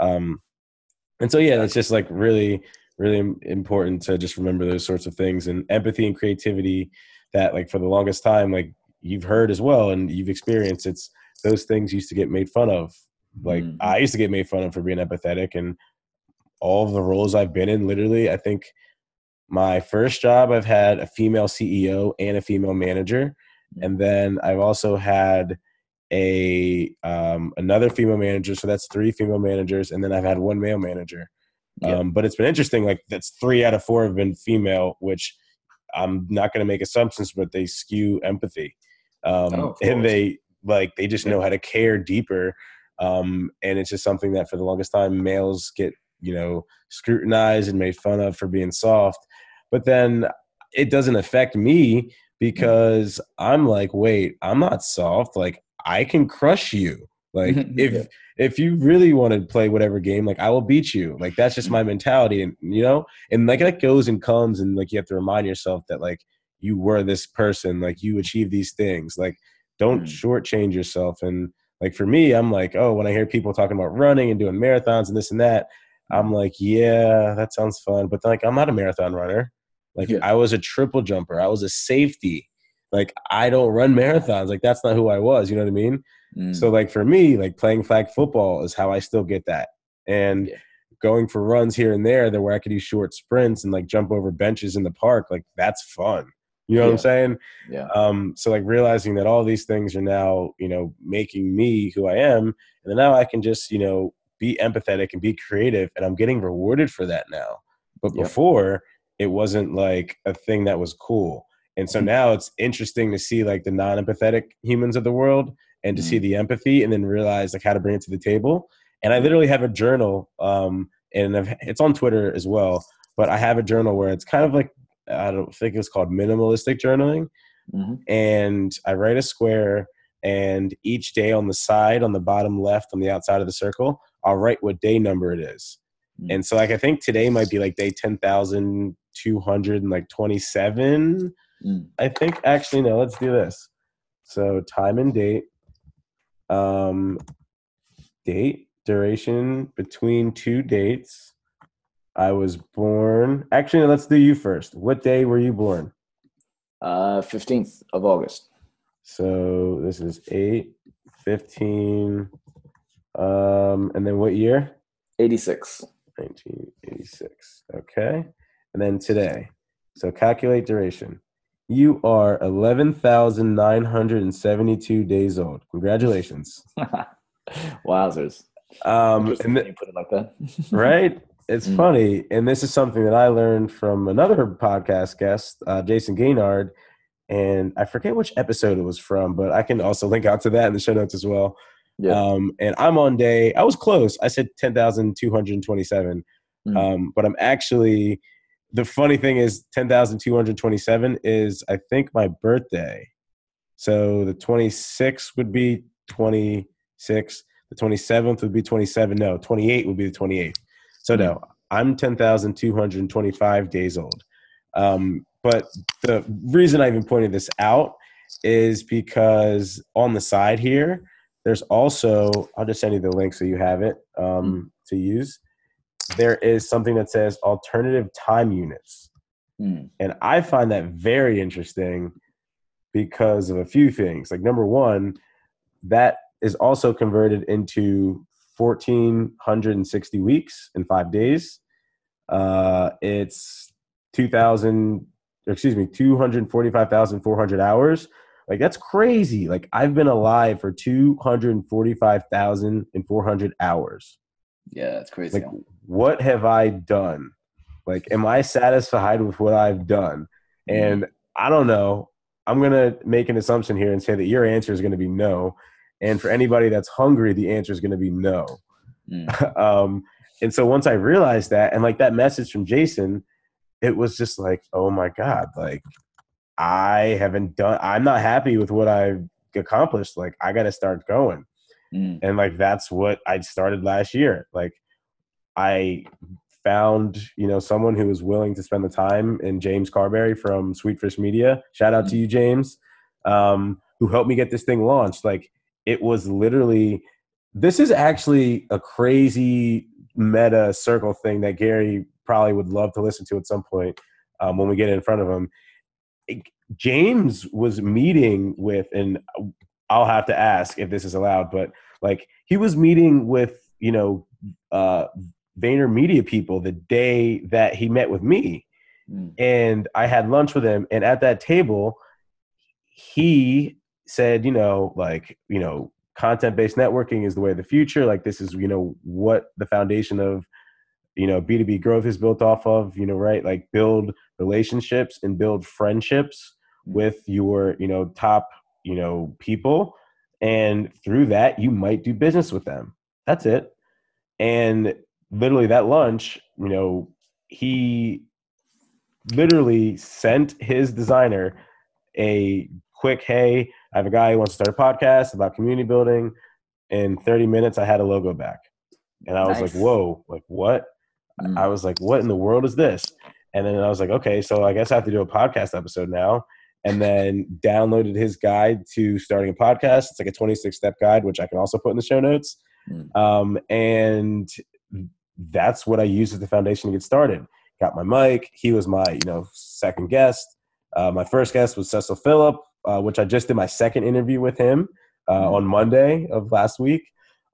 Um, and so yeah, that's just like really, really important to just remember those sorts of things and empathy and creativity. That like for the longest time, like you've heard as well and you've experienced it's those things used to get made fun of. Like mm. i used to get made fun of for being empathetic and all of the roles i've been in literally i think my first job i've had a female ceo and a female manager. Mm. and then i've also had a um, another female manager. So that's three female managers and then i've had one male manager. Um, but it's been interesting like that's three out of four have been female which i'm not going to make assumptions but they skew empathy um, oh, and they like they just know how to care deeper um, and it's just something that for the longest time males get you know scrutinized and made fun of for being soft. But then it doesn't affect me because i'm like wait i'm not soft. Like i can crush you. Like [laughs] if yeah. if you really want to play whatever game like i will beat you. Like that's just my mentality and you know and like that goes and comes and like you have to remind yourself that like you were this person like you achieve these things like don't mm. shortchange yourself. And like for me i'm like oh when i hear people talking about running and doing marathons and this and that i'm like yeah that sounds fun. But like i'm not a marathon runner. Like yeah. i was a triple jumper. I was a safety. Like i don't run marathons. Like that's not who i was you know what i mean? Mm. so like for me like playing flag football is how i still get that. And yeah. going for runs here and there that where i could do short sprints and like jump over benches in the park like that's fun you know yeah. what I'm saying? Yeah. Um, so like realizing that all these things are now, you know, making me who I am, and then now I can just, you know, be empathetic and be creative and i'm getting rewarded for that now but Yep. before it wasn't like a thing that was cool and so Mhm. now it's interesting to see like the non-empathetic humans of the world and to see the empathy and then realize like how to bring it to the table and i literally have a journal um and I've, it's on twitter as well but i have a journal where it's kind of like i don't think it's called minimalistic journaling Mhm. and I write a square, and each day on the side, on the bottom left, on the outside of the circle, I'll write what day number it is. Mm. And so, like, I think today might be like day ten thousand two hundred and like twenty seven. Mm. I think actually no. Let's do this. So time and date, um, date duration between two dates. I was born. Actually, let's do you first. What day were you born? Uh, 15th of August. So this is 8, 15, um, and then what year? 86. 1986. Okay. And then today. So calculate duration. You are 11,972 days old. Congratulations. [laughs] Wowzers. Um, and th- you put it like that. [laughs] right? It's Mm. funny. And this is something that I learned from another podcast guest, uh, Jason Gaignard. And I forget which episode it was from, but I can also [laughs] link out to that in the show notes as well. Yeah. Um, and I'm on day, I was close. I said 10,227. Mm. Um, but I'm actually, the funny thing is 10,227 is, I think, my birthday. So the 26th would be 26. The 27th would be 27. No, 28 would be the 28th. So no, I'm 10,225 days old. Um, but the reason I even pointed this out is because on the side here, there's also, I'll just send you the link so you have it um, to use. There is something that says alternative time units. Mm. And I find that very interesting because of a few things. Like, number one, that is also converted into 1,460 weeks in five days. Uh, it's 2,000, excuse me, 245,400 hours. Like, that's crazy. Like, I've been alive for 245,400 hours. Yeah, that's crazy. Like, what have I done? Like, am I satisfied with what I've done? And I don't know. I'm going to make an assumption here and say that your answer is going to be no. And for anybody that's hungry, the answer is going to be no. Mm. [laughs] um, and so once I realized that, and like that message from Jason, it was just like, oh my God, like I haven't done, I'm not happy with what I've accomplished. Like, I got to start going Mm. and like that's what i started last year like i found you know someone who was willing to spend the time in james Carbary from sweetfish media shout out to you james um, who helped me get this thing launched like it was literally this is actually a crazy meta circle thing that gary probably would love to listen to at some point um, when we get in front of him james was meeting with and I'll have to ask if this is allowed, but like he was meeting with, you know, uh Vayner Media people the day that he met with me. Mm. And I had lunch with him. And at that table, he said, you know, like, you know, content based networking is the way of the future. Like this is, you know, what the foundation of, you know, B2B growth is built off of, you know, right? Like build relationships and build friendships mm-hmm. with your, you know, top you know people and through that you might do business with them that's it and literally that lunch you know he literally sent his designer a quick hey i have a guy who wants to start a podcast about community building in 30 minutes i had a logo back and i was Nice. like whoa like what Mm. i was like what in the world is this and then i was like okay so i guess i have to do a podcast episode now and then downloaded his guide to starting a podcast. It's like a 26 step guide, which I can also put in the show notes. Mm. Um, and that's what I used as the foundation to get started. Got my mic. He was my, you know, second guest. Uh, my first guest was Cecil Phillip, uh, which I just did my second interview with him uh, Mm. on Monday of last week,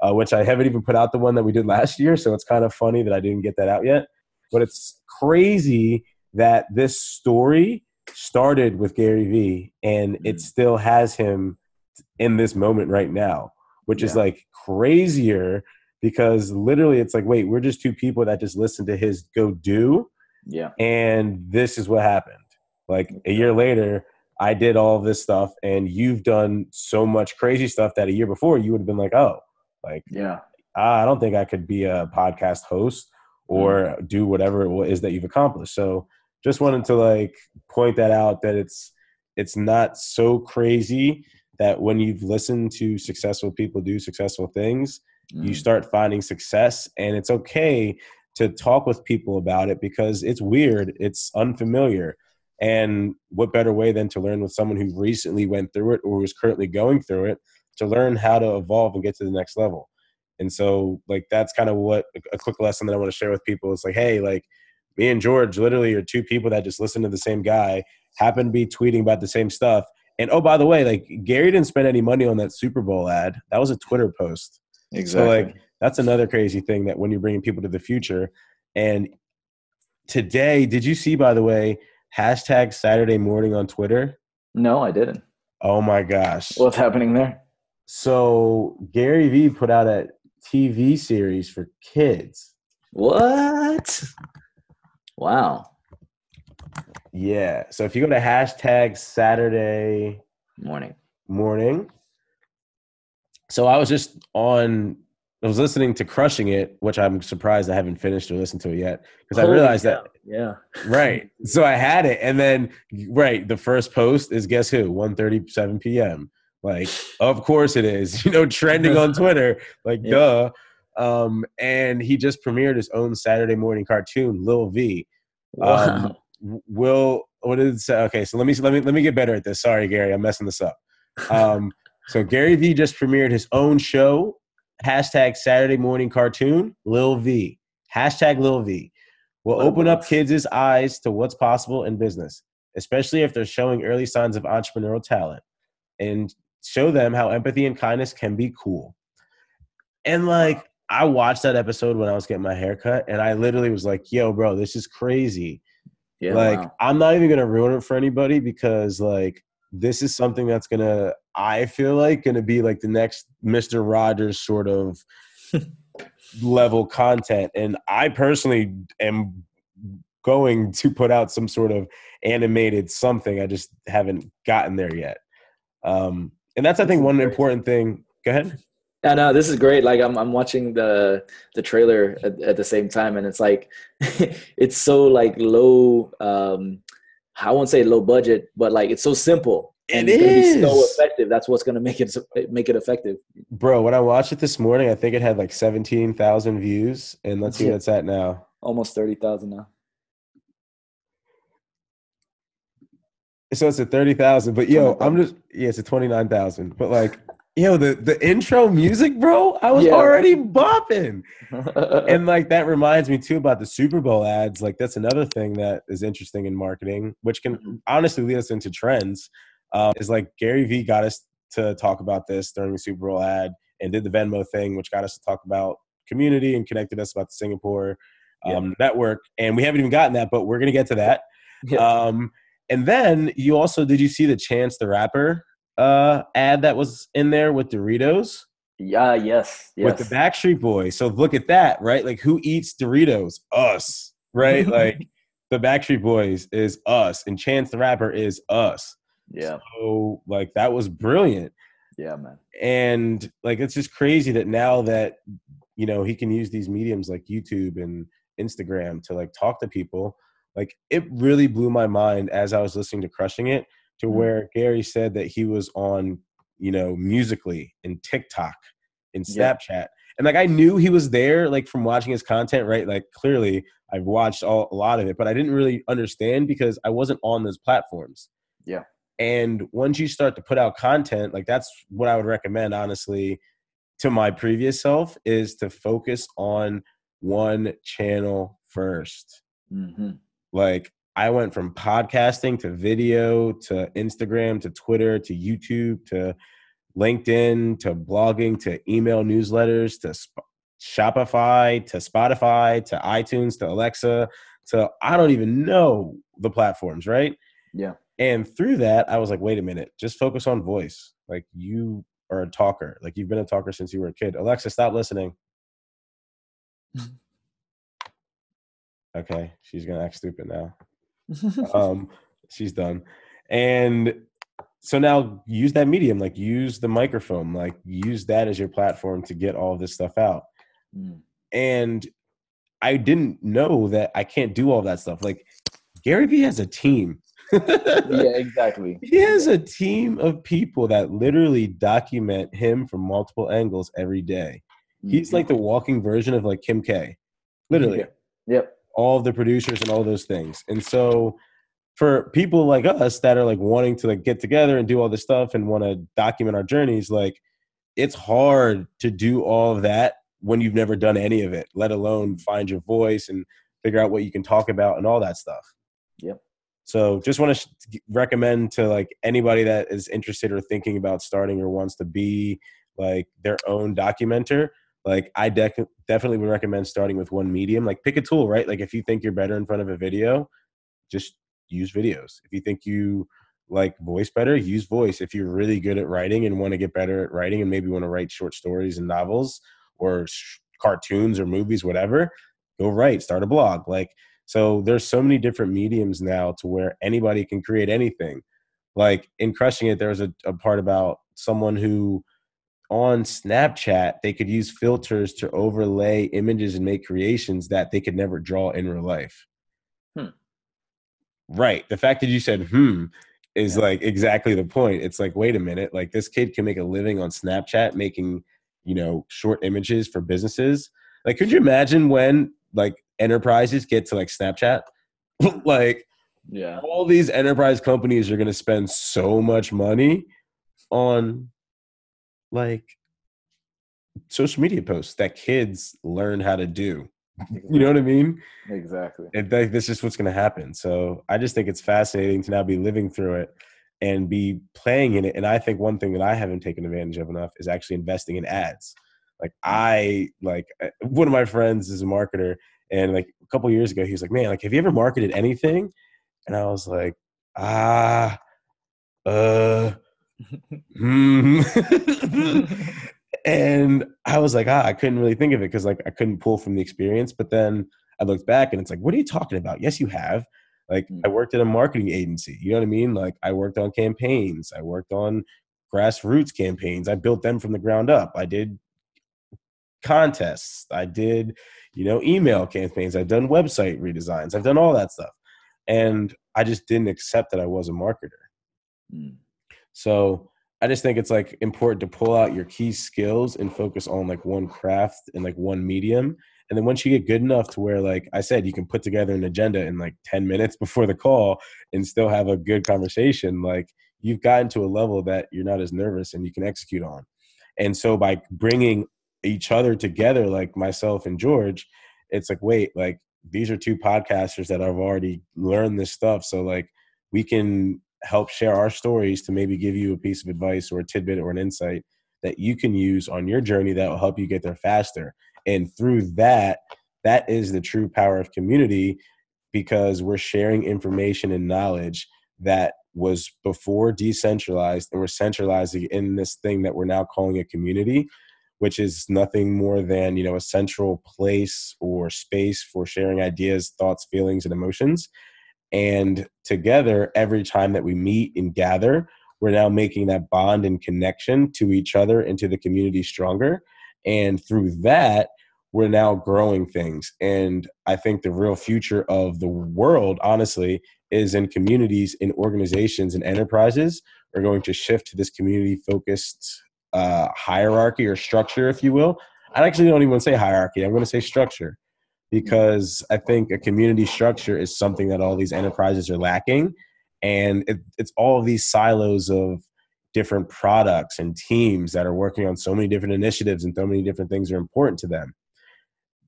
uh, which I haven't even put out the one that we did [laughs] last year. So it's kind of funny that I didn't get that out yet. But it's crazy that this story started with Gary Vee and it Mm. still has him in this moment right now, which is like crazier because literally it's like, wait, we're just two people that just listen to his go do. Yeah. And this is what happened. Like a year later, I did all this stuff, and you've done so much crazy stuff that a year before you would have been like, oh, like, Yeah. I don't think I could be a podcast host or do whatever it is that you've accomplished. So just wanted to like point that out that it's it's not so crazy that when you've listened to successful people do successful things, you Mm. start finding success and it's okay to talk with people about it because it's weird, it's unfamiliar. And what better way than to learn with someone who recently went through it or was currently going through it to learn how to evolve and get to the next level. And so, like, that's kind of what a quick lesson that I want to share with people is like, hey, like, me and George literally are two people that just listen to the same guy, happen to be tweeting about the same stuff. And oh, by the way, like, Gary didn't spend any money on that Super Bowl ad. That was a Twitter post. Exactly. So, like, That's another crazy thing that when you're bringing people to the future. And today, did you see, by the way, hashtag Saturday morning on Twitter? no, I didn't. Oh my gosh. What's happening there? So Gary Vee put out a TV series for kids. What? Wow. Yeah. So if you go to hashtag Saturday Morning. morning. So I was just on I was listening to Crushing It, which I'm surprised I haven't finished or listened to it yet. Because I realized that. Yeah. [laughs] right. So I had it, and then right, the first post is guess who? 1:37 p.m. Like, of course it is. [laughs] You know, trending on Twitter. Like, [laughs] Yeah. duh. Um, and he just premiered his own Saturday morning cartoon, Lil V. Wow. Um, will what did it say? Okay, so let me let me let me get better at this. Sorry, Gary, I'm messing this up. Um, so Gary Vee just premiered his own show. Hashtag Saturday morning cartoon, Lil V. Hashtag Lil V. Will open up kids' eyes to what's possible in business, especially if they're showing early signs of entrepreneurial talent, and show them how empathy and kindness can be cool. And like, I watched that episode when I was getting my hair cut, and I literally was like, "Yo, bro, this is crazy." yeah. like wow. i'm not even gonna ruin it for anybody because like this is something that's gonna i feel like gonna be like the next mr rogers sort of level content. And i personally am going to put out some sort of animated something. I just haven't gotten there yet. Um and that's i think one important thing. Go ahead. No, this is great. Like I'm, I'm watching the the trailer at, at the same time, and it's like, [laughs] it's so like low. Um, I won't say low budget, but like it's so simple. and It it's gonna be so effective. That's what's gonna make it make it effective. bro when i watched it this morning i think it had like 17000 views and let's see Yeah. what it's at now Almost thirty thousand now. So it's at thirty thousand, but yo, 29,000. I'm just yeah, it's at twenty nine thousand. But like, yo, the the intro music, bro, I was Yeah. already bopping, [laughs] and like that reminds me too about the Super Bowl ads. Like that's another thing that is interesting in marketing, which can Mhm. honestly lead us into trends. Um, is like Gary Vee got us to talk about this during the Super Bowl ad, and did the Venmo thing, which got us to talk about community and connected us about the Singapore um, network. And we haven't even gotten that, but we're gonna get to that. [laughs] Yeah. Um, and then you also did you see the Chance the Rapper uh, ad that was in there with Doritos yeah. Yes. Yes. with the Backstreet Boys? So look at that, right? Like who eats Doritos? Us, right? [laughs] like the Backstreet Boys is us, and Chance the Rapper is us. yeah. So like that was brilliant, Yeah, man. and like it's just crazy that now that you know he can use these mediums like YouTube and Instagram to like talk to people. Like it really blew my mind as I was listening to Crushing It to Mhm. where Gary said that he was on, you know, Musical.ly and TikTok and Yeah. Snapchat. And like I knew he was there, like from watching his content, right? Like clearly I've watched all, a lot of it, but I didn't really understand because I wasn't on those platforms. Yeah. And once you start to put out content, like that's what I would recommend, honestly, to my previous self is to focus on one channel first hmm like i went from podcasting to video to instagram to twitter to youtube to linkedin to blogging to email newsletters to Sp- shopify to spotify to itunes to alexa to i don't even know the platforms right? Yeah. and through that i was like wait a minute just focus on voice. Like you are a talker. Like you've been a talker since you were a kid. Alexa stop listening. [laughs] Okay, she's gonna act stupid now. [laughs] um, she's done, and so now use that medium, like use the microphone, like use that as your platform to get all this stuff out. Mm. And I didn't know that I can't do all that stuff. Like Gary Vee has a team. [laughs] yeah, exactly. He has a team of people that literally document him from multiple angles every day. He's like the walking version of like Kim K. Literally. Yep. yep. All the producers and all those things. And so for people like us that are like wanting to like get together and do all this stuff and want to document our journeys, like it's hard to do all of that when you've never done any of it, let alone find your voice and figure out what you can talk about and all that stuff. Yep. So just want to sh- recommend to like anybody that is interested or thinking about starting or wants to be like their own documenter, like I de- definitely would recommend starting with one medium. Like pick a tool, right? Like if you think you're better in front of a video, just use videos. If you think you like voice better, use voice. If you're really good at writing and want to get better at writing and maybe want to write short stories and novels or sh- cartoons or movies, whatever, go write, start a blog. Like so there's so many different mediums now to where anybody can create anything. Like in crushing it, there was a, a part about someone who on Snapchat, they could use filters to overlay images and make creations that they could never draw in real life. Hmm. Right. The fact that you said, hmm, is yeah. like exactly the point. It's like, wait a minute, like this kid can make a living on Snapchat making, you know, short images for businesses. Like, could you imagine when like enterprises get to like Snapchat? [laughs] like, yeah, all these enterprise companies are going to spend so much money on like social media posts that kids learn how to do. [laughs] You know what I mean? Exactly. And th- this is what's going to happen. So I just think it's fascinating to now be living through it and be playing in it. And I think one thing that I haven't taken advantage of enough is actually investing in ads. Like I like uh, one of my friends is a marketer, and like a couple years ago, he was like, "Man, like have you ever marketed anything?" And I was like, "Ah, uh, Hmm. [laughs] and I was like, ah, I couldn't really think of it because like I couldn't pull from the experience. But then I looked back and it's like, what are you talking about? Yes, you have. Like I hmm. worked at a marketing agency. You know what I mean? Like I worked on campaigns. I worked on grassroots campaigns. I built them from the ground up. I did contests. I did, you know, email campaigns. I've done website redesigns. I've done all that stuff. And I just didn't accept that I was a marketer. Mm. So I just think it's like important to pull out your key skills and focus on like one craft and like one medium. And then once you get good enough to where, like I said, you can put together an agenda in like 10 minutes [laughs] before the call and still have a good conversation, like you've gotten to a level that you're not as nervous and you can execute on. And so by bringing each other together, like myself and George, it's like, wait, like these are two podcasters that I've already learned this stuff. So like we can help share our stories to maybe give you a piece of advice or a tidbit or an insight that you can use on your journey that will help you get there faster. And through that, that is the true power of community because we're sharing information and knowledge that was before decentralized and we're centralizing in this thing that we're now calling a community which is nothing more than you know a central place or space for sharing ideas thoughts feelings and emotions and together, every time that we meet and gather, we're now making that bond and connection to each other and to the community stronger. And through that, we're now growing things. And I think the real future of the world, honestly, is in communities, in organizations, and enterprises are going to shift to this community focused uh, hierarchy or structure, if you will. I actually don't even say hierarchy, I'm going to say structure because I think a community structure is something that all these enterprises are lacking. And it, it's all these silos of different products and teams that are working on so many different initiatives and so many different things are important to them.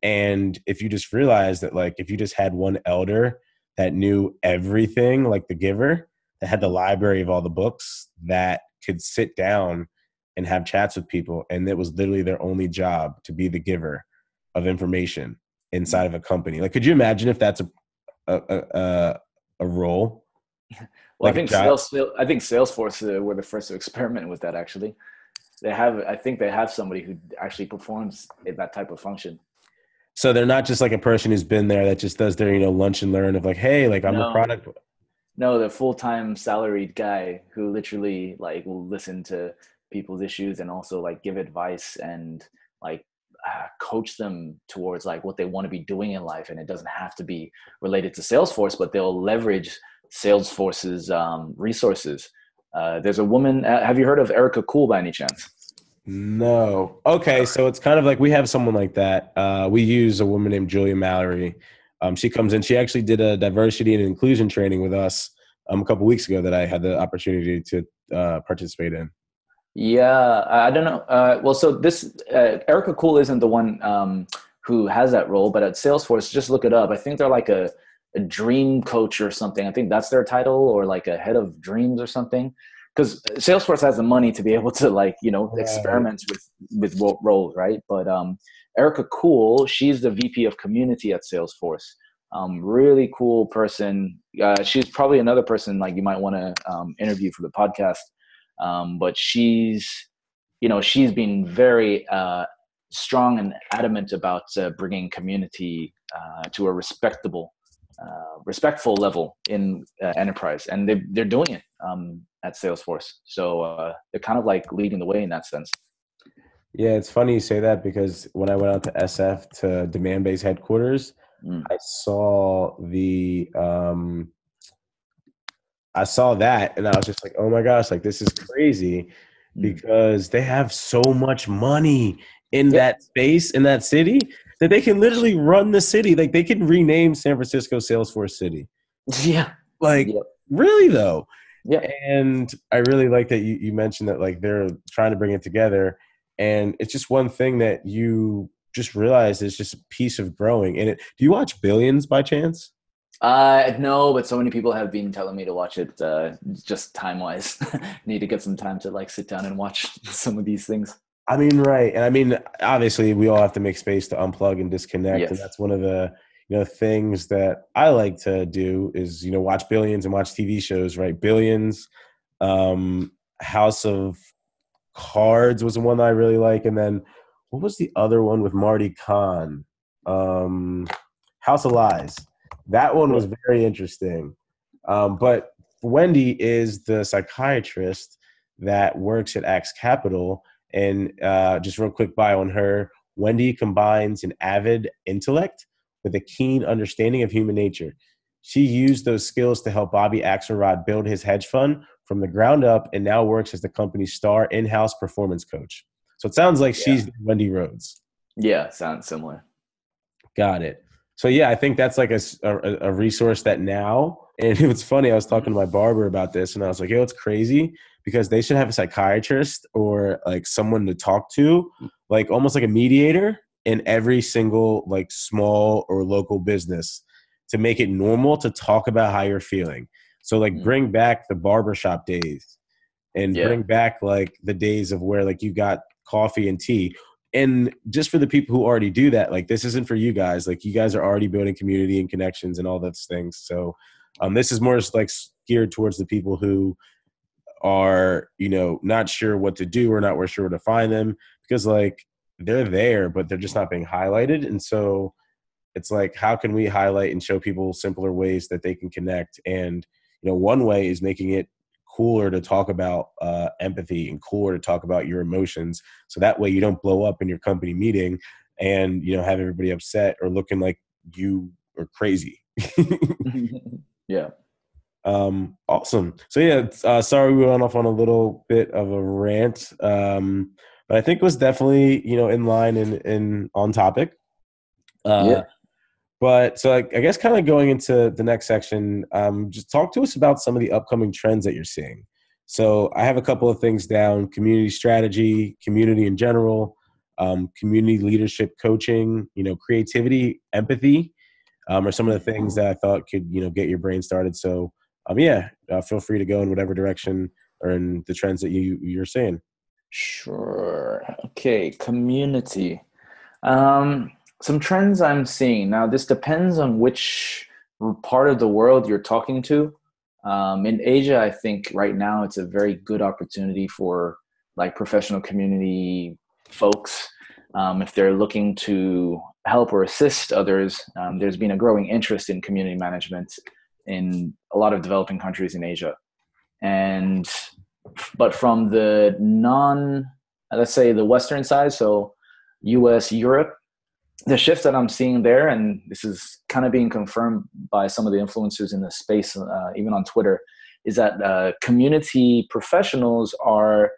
And if you just realize that, like, if you just had one elder that knew everything, like the giver, that had the library of all the books, that could sit down and have chats with people, and it was literally their only job to be the giver of information inside of a company. Like, could you imagine if that's a a a, a role? [laughs] Well, like I think sales, I think Salesforce uh, were the first to experiment with that. Actually, they have. I think they have somebody who actually performs that type of function. So they're not just like a person who's been there that just does their, you know, lunch and learn of like, hey, like I'm No. a product. No, the full time salaried guy who literally like will listen to people's issues and also like give advice and like coach them towards like what they want to be doing in life. And it doesn't have to be related to Salesforce, but they'll leverage Salesforce's um, resources. Uh, there's a woman. Uh, have you heard of Erica Cool by any chance? No. Okay, so it's kind of like we have someone like that. Uh, we use a woman named Julia Mallory. Um, she comes in. She actually did a diversity and inclusion training with us um, a couple weeks ago that I had the opportunity to uh, participate in. Yeah, I don't know. Uh, well, so this uh, Erica Kuhl isn't the one um, who has that role, but at Salesforce, just look it up. I think they're like a, a dream coach or something. I think that's their title, or like a head of dreams or something. Because Salesforce has the money to be able to like you know Right. experiment with with roles, right? But um, Erica Kuhl, she's the VP of Community at Salesforce. Um, really cool person. Uh, she's probably another person like you might want to um, interview for the podcast um, but she's you know she's been very uh, strong and adamant about uh, bringing community uh, to a respectable uh, respectful level in uh, enterprise. And they, they're doing it um, at salesforce. So uh, they're kind of like leading the way in that sense. Yeah, it's funny you say that because when I went out to SF to Demandbase headquarters, Mm. I saw the um I saw that and I was just like, "Oh my gosh, like this is crazy." Mm. Because they have so much money in Yeah. that space in that city that they can literally run the city. Like they can rename San Francisco Salesforce City. yeah Like really though. yeah And I really like that you, you mentioned that like they're trying to bring it together. And it's just one thing that you just realize is just a piece of growing. And it do you watch Billions by chance? Uh no but so many people have been telling me to watch it uh just time wise [laughs] need to get some time to like sit down and watch [laughs] some of these things I mean, right. And I mean, obviously we all have to make space to unplug and disconnect. And Yes. that's one of the, you know, things that I like to do is, you know, watch billions and watch TV shows, right? Billions, um, House of Cards was the one that I really like. And then what was the other one with Marty Kaan? Um, House of Lies. That one was very interesting. Um, but Wendy is the psychiatrist that works at Axe Capital. And uh, just real quick bio on her Wendy combines an avid intellect with a keen understanding of human nature. She used those skills to help Bobby Axelrod build his hedge fund from the ground up and now works as the company's star in house performance coach. So it sounds like she's Wendy Rhodes. yeah sounds similar Got it. So yeah, I think that's like a a resource that now, and [laughs] it was funny. I was talking to my barber about this, and I was like, "Yo, it's crazy because they should have a psychiatrist or like someone to talk to, like almost like a mediator in every single like small or local business to make it normal to talk about how you're feeling. So like Mm. bring back the barbershop days and Yeah. bring back like the days of where like you got coffee and tea and just for the people who already do that like this isn't for you guys like you guys are already building community and connections and all those things. So um, this is more just, like geared towards the people who are you know not sure what to do or not sure where to find them because like they're there but they're just not being highlighted. And so it's like how can we highlight and show people simpler ways that they can connect? And you know one way is making it cooler to talk about uh, empathy and cooler to talk about your emotions. So that way you don't blow up in your company meeting and you know have everybody upset or looking like you are crazy. [laughs] Yeah. Um awesome. So yeah uh, sorry we went off on a little bit of a rant um but i think it was definitely you know in line and, and on topic. Uh Yeah. But so I, I guess kind of going into the next section um just talk to us about some of the upcoming trends that you're seeing so i have a couple of things down community strategy community in general um, community leadership coaching you know creativity empathy um, are some of the things that i thought could you know get your brain started so um, yeah, uh, feel free to go in whatever direction or in the trends that you you're seeing. Sure. Okay. Community. Um, some trends I'm seeing now. This depends on which part of the world you're talking to. Um, in Asia, I think right now it's a very good opportunity for like professional community folks um, if they're looking to help or assist others, um, there's been a growing interest in community management in a lot of developing countries in Asia. And but from the non, let's say the Western side, so U.S., Europe, the shift that I'm seeing there, and this is kind of being confirmed by some of the influencers in the space, uh, even on Twitter, is that uh, community professionals are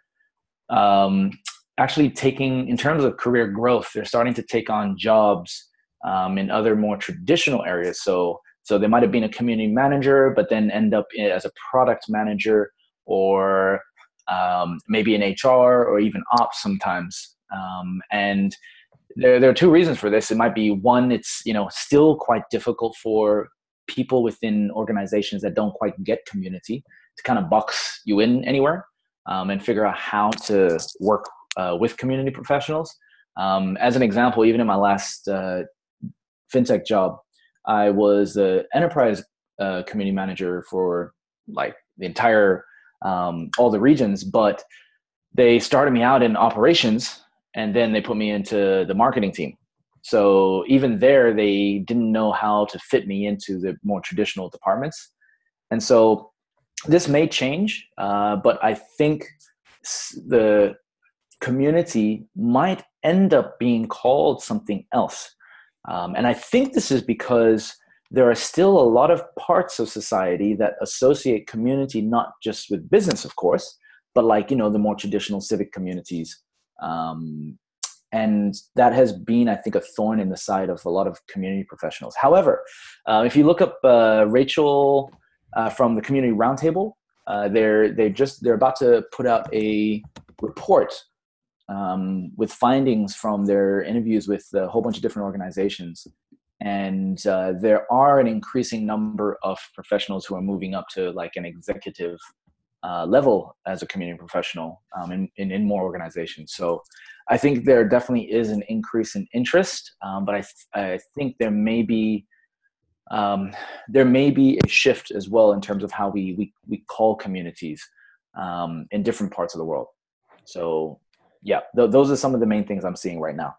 um, actually taking, in terms of career growth, they're starting to take on jobs um, in other more traditional areas. So, so they might have been a community manager, but then end up as a product manager or um, maybe in HR or even ops sometimes. Um, and there, there are two reasons for this. It might be one, it's you know still quite difficult for people within organizations that don't quite get community to kind of box you in anywhere um, and figure out how to work uh, with community professionals. Um, as an example, even in my last uh, fintech job, I was the enterprise uh, community manager for like the entire um, all the regions, but they started me out in operations and then they put me into the marketing team. So even there, they didn't know how to fit me into the more traditional departments. And so this may change, uh, but I think the community might end up being called something else. Um, and I think this is because there are still a lot of parts of society that associate community not just with business, of course, but like, you know, the more traditional civic communities. Um, and that has been, I think, a thorn in the side of a lot of community professionals. However, uh, if you look up uh, Rachel uh, from the Community Roundtable, uh, they're they just they're about to put out a report um, with findings from their interviews with a whole bunch of different organizations. And uh, there are an increasing number of professionals who are moving up to like an executive uh, level as a community professional um, in, in, more organizations. So I think there definitely is an increase in interest, um, but I, th- I think there may be um, there may be a shift as well in terms of how we we, we call communities um, in different parts of the world. So yeah, th- those are some of the main things I'm seeing right now.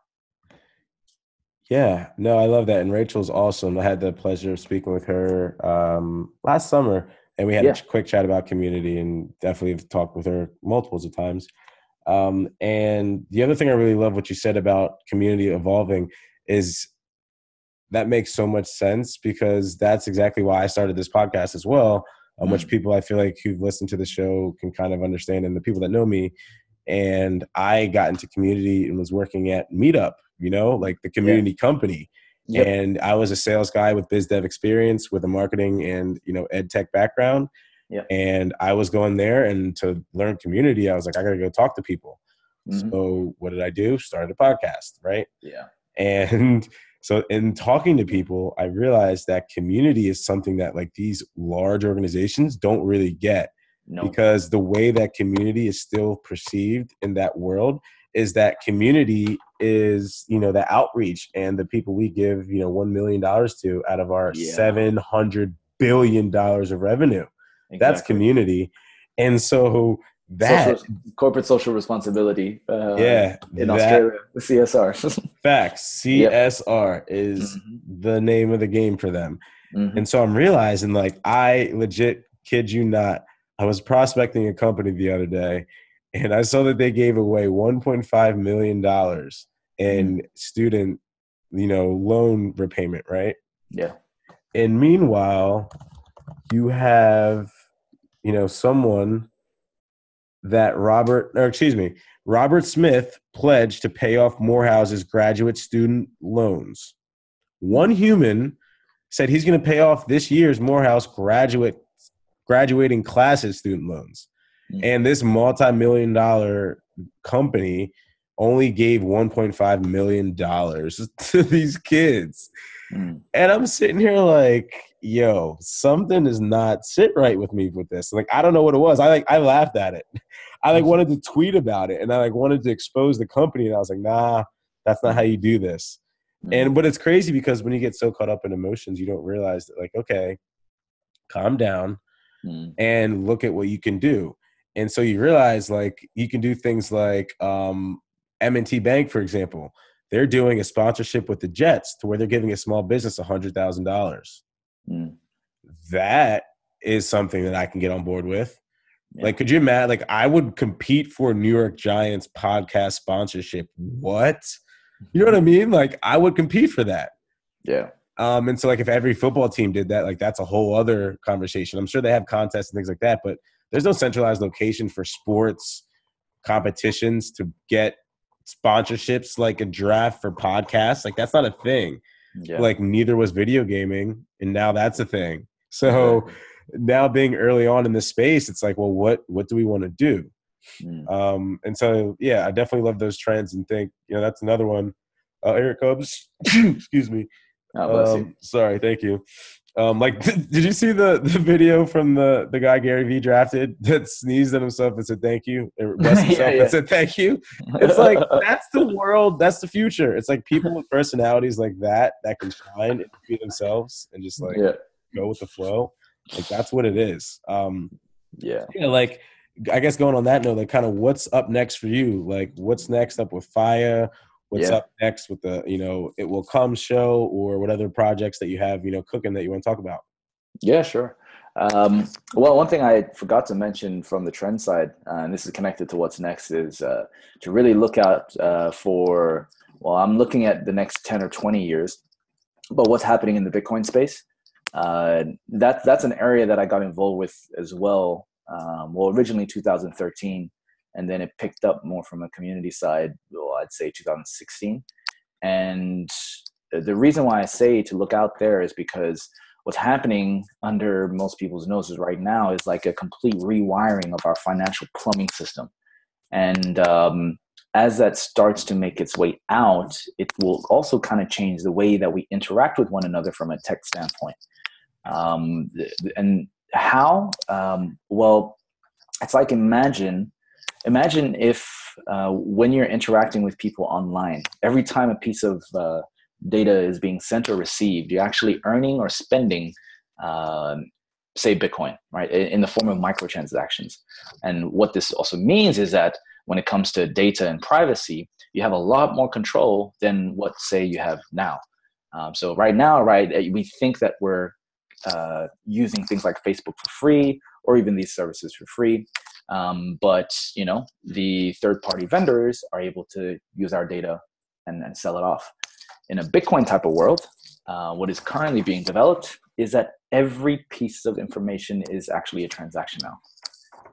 Yeah, no, I love that. And Rachel's awesome. I had the pleasure of speaking with her um, last summer, and we had yeah. a quick chat about community and definitely have talked with her multiples of times. Um, and the other thing I really love what you said about community evolving is that makes so much sense because that's exactly why I started this podcast as well, um, mm. which people I feel like who've listened to the show can kind of understand, and the people that know me and I got into community and was working at Meetup, you know, like the community yeah. company. Yep. And I was a sales guy with biz dev experience with a marketing and, you know, ed tech background. Yep. And I was going there and to learn community, I was like, I gotta go talk to people. Mm-hmm. So what did I do? Started a podcast, right? Yeah. [laughs] And so in talking to people, I realized that community is something that like these large organizations don't really get no. Because the way that community is still perceived in that world is that community is, you know, the outreach and the people we give, you know, $1 million to out of our yeah. $700 billion of revenue. Exactly. That's community. And so that social, corporate social responsibility. Uh, yeah, in that, Australia, the CSR. [laughs] facts. CSR yep. is mm-hmm. the name of the game for them. Mm-hmm. And so I'm realizing, like, I legit kid you not, I was prospecting a company the other day, and I saw that they gave away 1.5 million dollars in mm. student, you know, loan repayment, right? Yeah. And meanwhile, you have, you know, someone that Robert, or excuse me, Robert Smith pledged to pay off Morehouse's graduate student loans. One human said he's going to pay off this year's Morehouse graduate graduating classes student loans. Mm-hmm. And this multi-million dollar company only gave 1.5 million dollars [laughs] to these kids. Mm. And I'm sitting here like, yo, something is not sit right with me with this. Like I don't know what it was. I like I laughed at it. [laughs] I like wanted to tweet about it and I like wanted to expose the company and I was like, nah, that's not how you do this. Mm. And but it's crazy because when you get so caught up in emotions, you don't realize that like, okay, calm down mm. and look at what you can do. And so you realize like you can do things like um, M&T Bank, for example. they're doing a sponsorship with the Jets to where they're giving a small business a hundred thousand dollars. Mm. That is something that I can get on board with. Yeah. Like, could you imagine? Like, I would compete for New York Giants podcast sponsorship. What? You know what I mean? Like, I would compete for that. Yeah. Um, and so, like, if every football team did that, like, that's a whole other conversation. I'm sure they have contests and things like that, but there's no centralized location for sports competitions to get sponsorships like a draft for podcasts. Like, that's not a thing. Yeah. Like, neither was video gaming, and now that's a thing. So, now being early on in this space, it's like, well, what what do we want to do? Mm. Um, and so, yeah, I definitely love those trends and think, you know, that's another one. Uh, it comes. [coughs] Excuse me. Oh, um, sorry, thank you. Um, like, did, [laughs] did, you see the, the video from the, the guy Gary Vee drafted that sneezed at himself and said thank you, or [laughs] himself yeah, yeah. and said thank you? It's like [laughs] that's the world, that's the future. It's like people with personalities like that that can shine and be themselves and just like yeah. go with the flow. Like that's what it is. Um, yeah. Yeah. Like I guess going on that note, like kind of what's up next for you? Like what's next up with Faiā? What's yeah. up next with the you know It Will Come show or what other projects that you have you know cooking that you want to talk about? Yeah, sure. Um, well, one thing I forgot to mention from the trend side, uh, and this is connected to what's next, is uh, to really look out uh, for. Well, I'm looking at the next ten or twenty years, but what's happening in the Bitcoin space uh, that that's an area that I got involved with as well. Um, well, originally 2013, and then it picked up more from a community side. Well, I'd say 2016. And the reason why I say to look out there is because what's happening under most people's noses right now is like a complete rewiring of our financial plumbing system. And um, as that starts to make its way out, it will also kind of change the way that we interact with one another from a tech standpoint. Um, and how? Um, well, it's like imagine, imagine if uh, when you're interacting with people online, every time a piece of uh, data is being sent or received, you're actually earning or spending, uh, say, Bitcoin, right, in the form of microtransactions. And what this also means is that when it comes to data and privacy, you have a lot more control than what, say, you have now. Um, so right now, right, eh, we think that we're uh, using things like Facebook for free or even these services for free. Um, but you know, the third-party vendors are able to use our data and, and sell it off. In a Bitcoin type of world, uh, what is currently being developed is that every piece of information is actually a transaction now,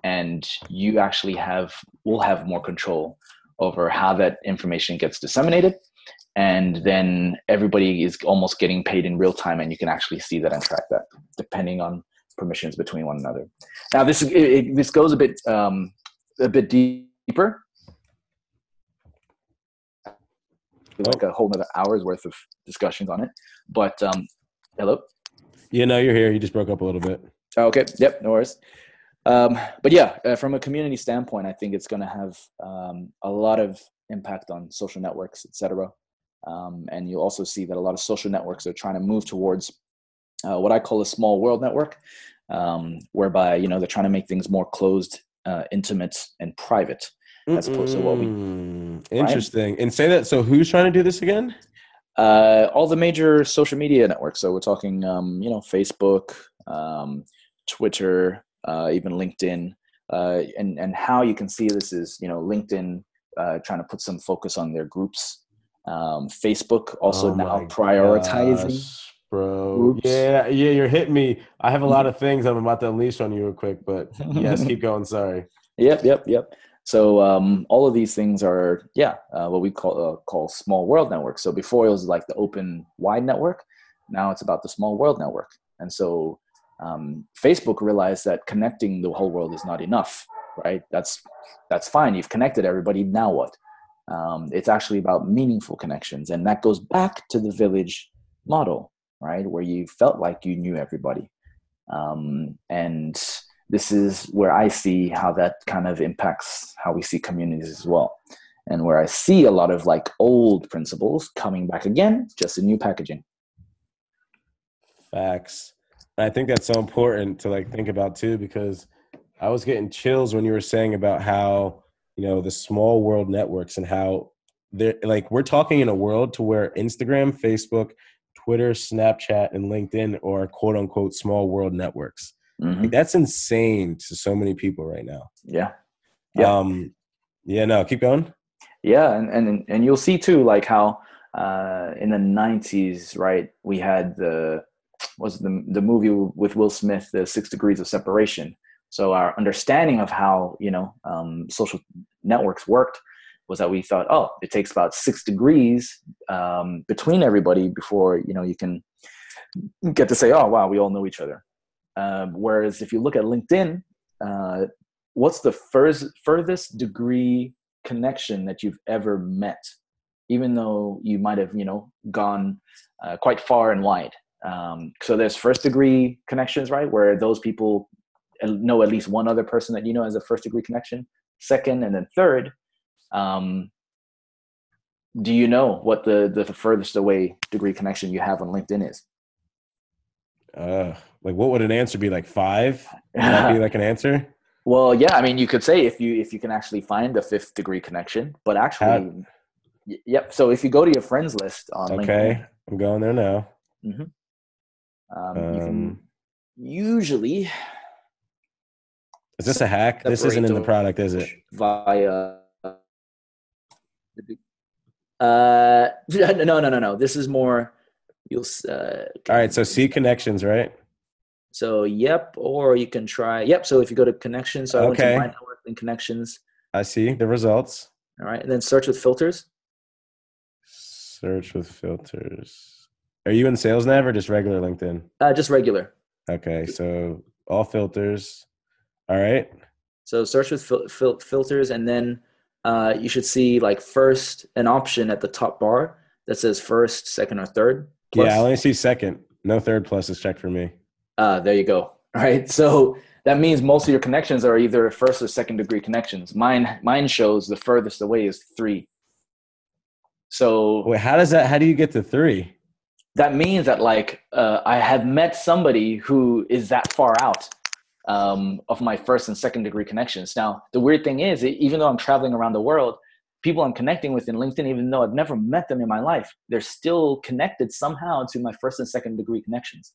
and you actually have will have more control over how that information gets disseminated and then everybody is almost getting paid in real time and you can actually see that and track that depending on permissions between one another. Now this it, it, this goes a bit um, a bit deeper. Like a whole another hour's worth of discussions on it but um hello? Yeah no you're here. You just broke up a little bit. Oh, okay. Yep no worries. Um, but yeah uh, from a community standpoint i think it's going to have um, a lot of impact on social networks etc um, and you'll also see that a lot of social networks are trying to move towards uh, what I call a small world network, um, whereby you know they're trying to make things more closed, uh, intimate, and private, as opposed to what we. Interesting. Right? And say that. So who's trying to do this again? Uh, all the major social media networks. So we're talking, um, you know, Facebook, um, Twitter, uh, even LinkedIn, uh, and and how you can see this is, you know, LinkedIn uh, trying to put some focus on their groups um, Facebook also oh now prioritizing. Gosh, bro, groups. yeah, yeah, you're hitting me. I have a lot [laughs] of things I'm about to unleash on you real quick, but yes, keep going. Sorry. [laughs] Yep, yep, yep. So um, all of these things are, yeah, uh, what we call uh, call small world networks. So before it was like the open wide network, now it's about the small world network. And so um, Facebook realized that connecting the whole world is not enough, right? That's that's fine. You've connected everybody. Now what? Um, it's actually about meaningful connections. And that goes back to the village model, right? Where you felt like you knew everybody. Um, and this is where I see how that kind of impacts how we see communities as well. And where I see a lot of like old principles coming back again, just in new packaging. Facts. I think that's so important to like think about too, because I was getting chills when you were saying about how you know the small world networks and how they're like we're talking in a world to where Instagram, Facebook, Twitter, Snapchat, and LinkedIn are quote unquote small world networks. Mhm. Like, that's insane to so many people right now. Yeah. Yeah. Um, yeah, no, keep going. Yeah, and and and you'll see too, like how uh, in the '90s, right? We had the was the the movie with Will Smith, the Six Degrees of Separation. So our understanding of how you know um, social networks worked was that we thought, oh, it takes about six degrees um, between everybody before you know you can get to say, oh, wow, we all know each other. Um, whereas if you look at LinkedIn, uh, what's the first furthest degree connection that you've ever met, even though you might have you know gone uh, quite far and wide. Um, so there's first degree connections, right, where those people know at least one other person that you know as a first degree connection. Second, and then third, um, do you know what the the furthest away degree connection you have on LinkedIn is? Uh, like what would an answer be? Like five? Would that be [laughs] like an answer? Well, yeah, I mean, you could say if you if you can actually find a fifth degree connection, but actually, yep. So if you go to your friends list on Okay, I'm going there now. LinkedIn, um, you can Um, usually is this a hack? This isn't in the product, is it? via. Uh, [laughs] no, no, no, no. This is more. You'll. Uh, All right, so see connections, right? So yep, or you can try yep. So if you go to connections, so I went Okay. to my network and connections. I see the results. All right, and then search with filters. Search with filters. Are you in Sales Nav or just regular LinkedIn? Uh, just regular. Okay, so all filters. All right. So search with fil- fil- filters, and then uh, you should see like first an option at the top bar that says first, second, or third. plus. Yeah, I only see second. No third plus is checked for me. Uh, there you go. All right. So that means most of your connections are either first or second degree connections. Mine mine shows the furthest away is three. So Wait, how does that? How do you get to three? that means that like uh, I have met somebody who is that far out um, of my first and second degree connections. Now the weird thing is, even though I'm traveling around the world, people I'm connecting with in LinkedIn, even though I've never met them in my life, they're still connected somehow to my first and second degree connections.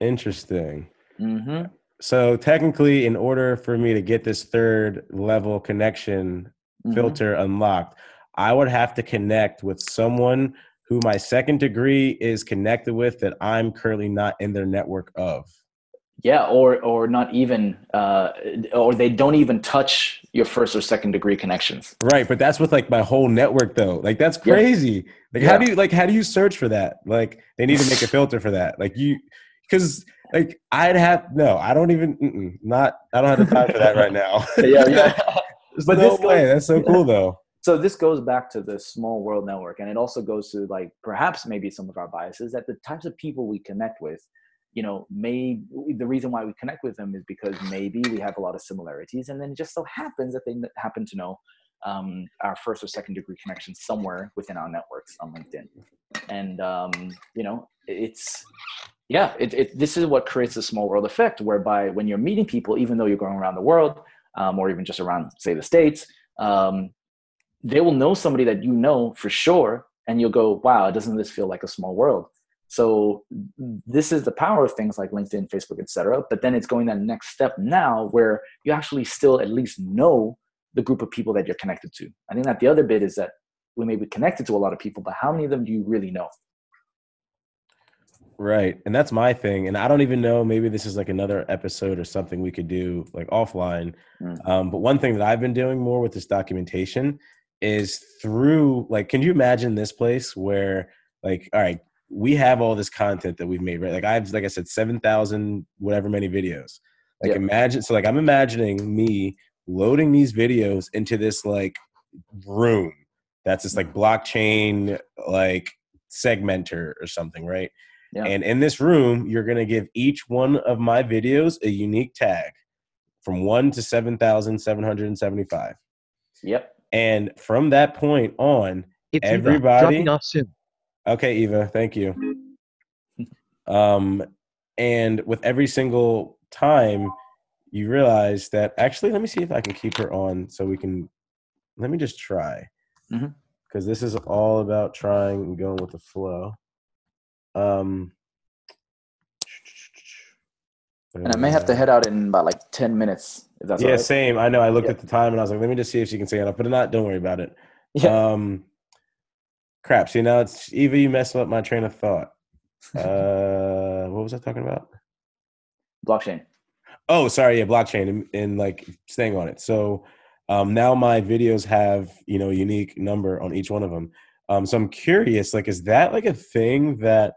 Interesting. hmm So technically, in order for me to get this third level connection Mm-hmm. filter unlocked, I would have to connect with someone who my second degree is connected with that I'm currently not in their network of. Yeah, or or not even, uh, or they don't even touch your first or second degree connections. Right, but that's with like my whole network though. Like that's Yeah. crazy. Like Yeah. how do you like how do you search for that? Like they need to make a [laughs] filter for that. Like you because like I'd have no, I don't even not I don't have the time for that right now. [laughs] yeah, yeah. [laughs] But no this way. goes- That's so cool though. so this goes back to the small world network and it also goes to like perhaps maybe some of our biases that the types of people we connect with you know may the reason why we connect with them is because maybe we have a lot of similarities and then it just so happens that they happen to know um, our first or second degree connection somewhere within our networks on linkedin. And um, you know it's yeah it, it, this is what creates a small world effect whereby when you're meeting people even though you're going around the world um, or even just around say the states um, they will know somebody that you know for sure and you'll go wow doesn't this feel like a small world so this is the power of things like linkedin facebook etc but then it's going that next step now where you actually still at least know the group of people that you're connected to i think that the other bit is that we may be connected to a lot of people but how many of them do you really know Right. And that's my thing. And I don't even know, maybe this is like another episode or something we could do like offline. Mm. Um, but one thing that I've been doing more with this documentation is through like, can you imagine this place where like, all right, we have all this content that we've made, right? Like I've, like I said, 7,000, whatever many videos. Like Yeah. imagine, so like I'm imagining me loading these videos into this like room that's this like blockchain, like segmenter or something, right? Yeah. And in this room, you're going to give each one of my videos a unique tag from 1 to 7,775. yep And from that point on, It's Everybody- dropping off soon. Okay, Eva, thank you. Um, and with every single time, you realize that actually, let me see if I can keep her on so we can. Let me just try. Because this is all about trying and going with the flow. Um, And I may have to head out in about like ten minutes. If that's yeah, right. same. I know. I looked Yeah. at the time and I was like, let me just see if she can say it. I'll not. Don't worry about it. Yeah. Um, crap. See now it's Eva. You messed up my train of thought. [laughs] Uh, what was I talking about? Blockchain. Oh, sorry. Yeah, blockchain and, and like staying on it. So um, now my videos have you know a unique number on each one of them. Um, so I'm curious, like, is that like a thing that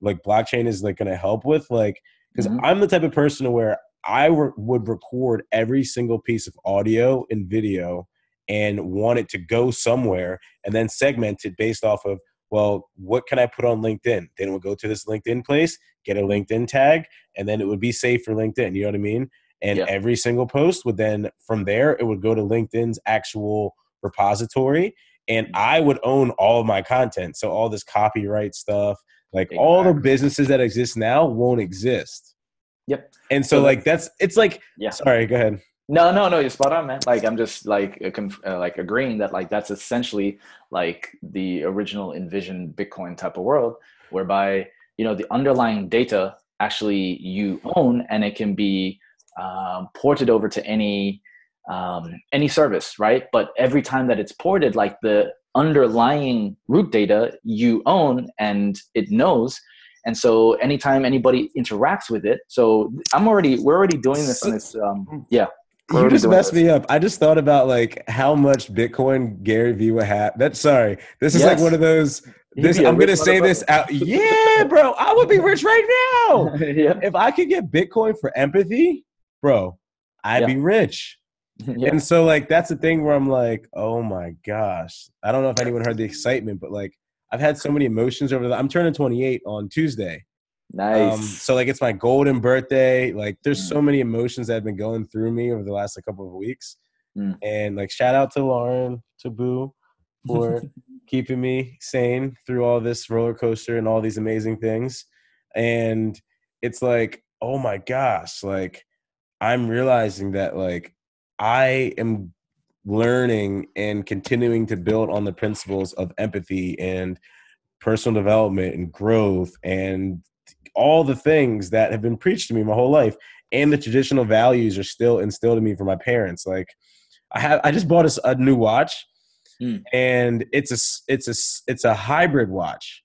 like blockchain is like going to help with? Like, because Mhm. I'm the type of person where I re- would record every single piece of audio and video and want it to go somewhere and then segment it based off of well what can i put on linkedin? Then it would go to this linkedin place get a linkedin tag and then it would be safe for linkedin you know what i mean? And Yeah. every single post would then from there it would go to linkedin's actual repository and mm-hmm. i would own all of my content. So all this copyright stuff like all the businesses that exist now won't exist. Yep. and so So like that's it's like Yeah. sorry go ahead No, no, no. You're spot on, man. Like I'm just like uh, conf- uh, like agreeing that like that's essentially like the original envisioned Bitcoin type of world, whereby you know the underlying data actually you own, and it can be um, ported over to any um, any service, right? But every time that it's ported, like the underlying root data you own and it knows. And so anytime anybody interacts with it, so I'm already we're already doing this on this um yeah. You just messed this. me up. I just thought about like how much Bitcoin Gary Vee would have. That's sorry. This is like one of those. This I'm gonna say this out. [laughs] Yeah, bro. I would be rich right now [laughs] yeah. if I could get Bitcoin for empathy, bro. I'd Yeah. be rich. [laughs] yeah. And so like that's the thing where I'm like, oh my gosh. I don't know if anyone heard the excitement, but like I've had so many emotions over the. I'm turning 28 on Tuesday. Nice. Um, so like it's my golden birthday. Like there's Mm. so many emotions that have been going through me over the last like, couple of weeks. Mm. And like shout out to Lauren, to Boo for [laughs] keeping me sane through all this roller coaster and all these amazing things. And it's like, oh my gosh, like I'm realizing that like I am learning and continuing to build on the principles of empathy and personal development and growth and all the things that have been preached to me my whole life and the traditional values are still instilled in me from my parents like i have i just bought a new watch Mm. and it's a it's a it's a hybrid watch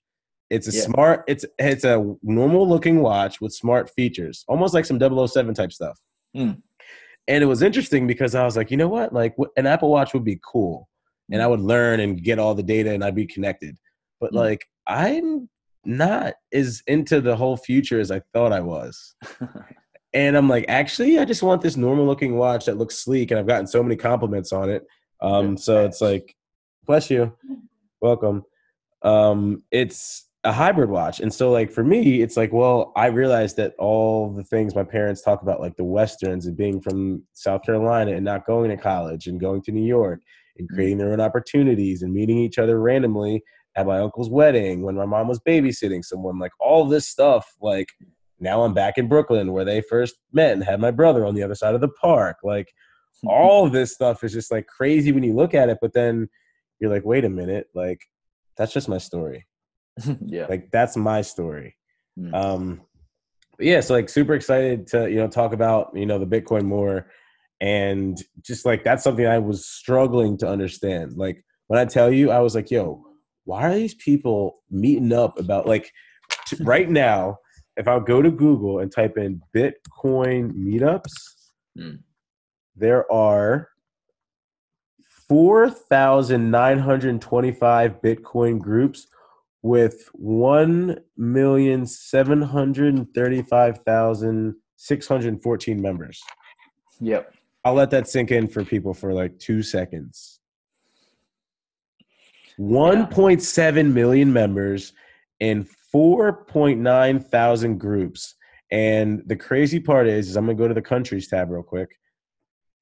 it's a Yeah. smart it's it's a normal looking watch with smart features almost like some 007 type stuff Mm. and it was interesting because i was like you know what like an apple watch would be cool and i would learn and get all the data and i'd be connected but Mm. like i'm not as into the whole future as i thought i was. [laughs] And i'm like actually i just want this normal looking watch that looks sleek and i've gotten so many compliments on it. Um so it's like bless you. Welcome. Um it's a hybrid watch. And so like for me it's like well i realized that all the things my parents talk about like the westerns and being from south carolina and not going to college and going to new york and Mm. creating their own opportunities and meeting each other randomly at my uncle's wedding when my mom was babysitting someone like all this stuff like now i'm back in brooklyn where they first met and had my brother on the other side of the park like [laughs] all this stuff is just like crazy when you look at it but then you're like wait a minute like that's just my story [laughs] yeah. like that's my story Mm. um but yeah so like super excited to you know talk about you know the bitcoin more and just like that's something i was struggling to understand like when i tell you i was like yo why are these people meeting up about like t- right now if i go to google and type in bitcoin meetups Mm. there are 4,925 Bitcoin groups with 1,735,614 members. Yep. I'll let that sink in for people for like two seconds. 1.7 million members in 4.9 thousand groups. And the crazy part is, is I'm gonna go to the countries tab real quick.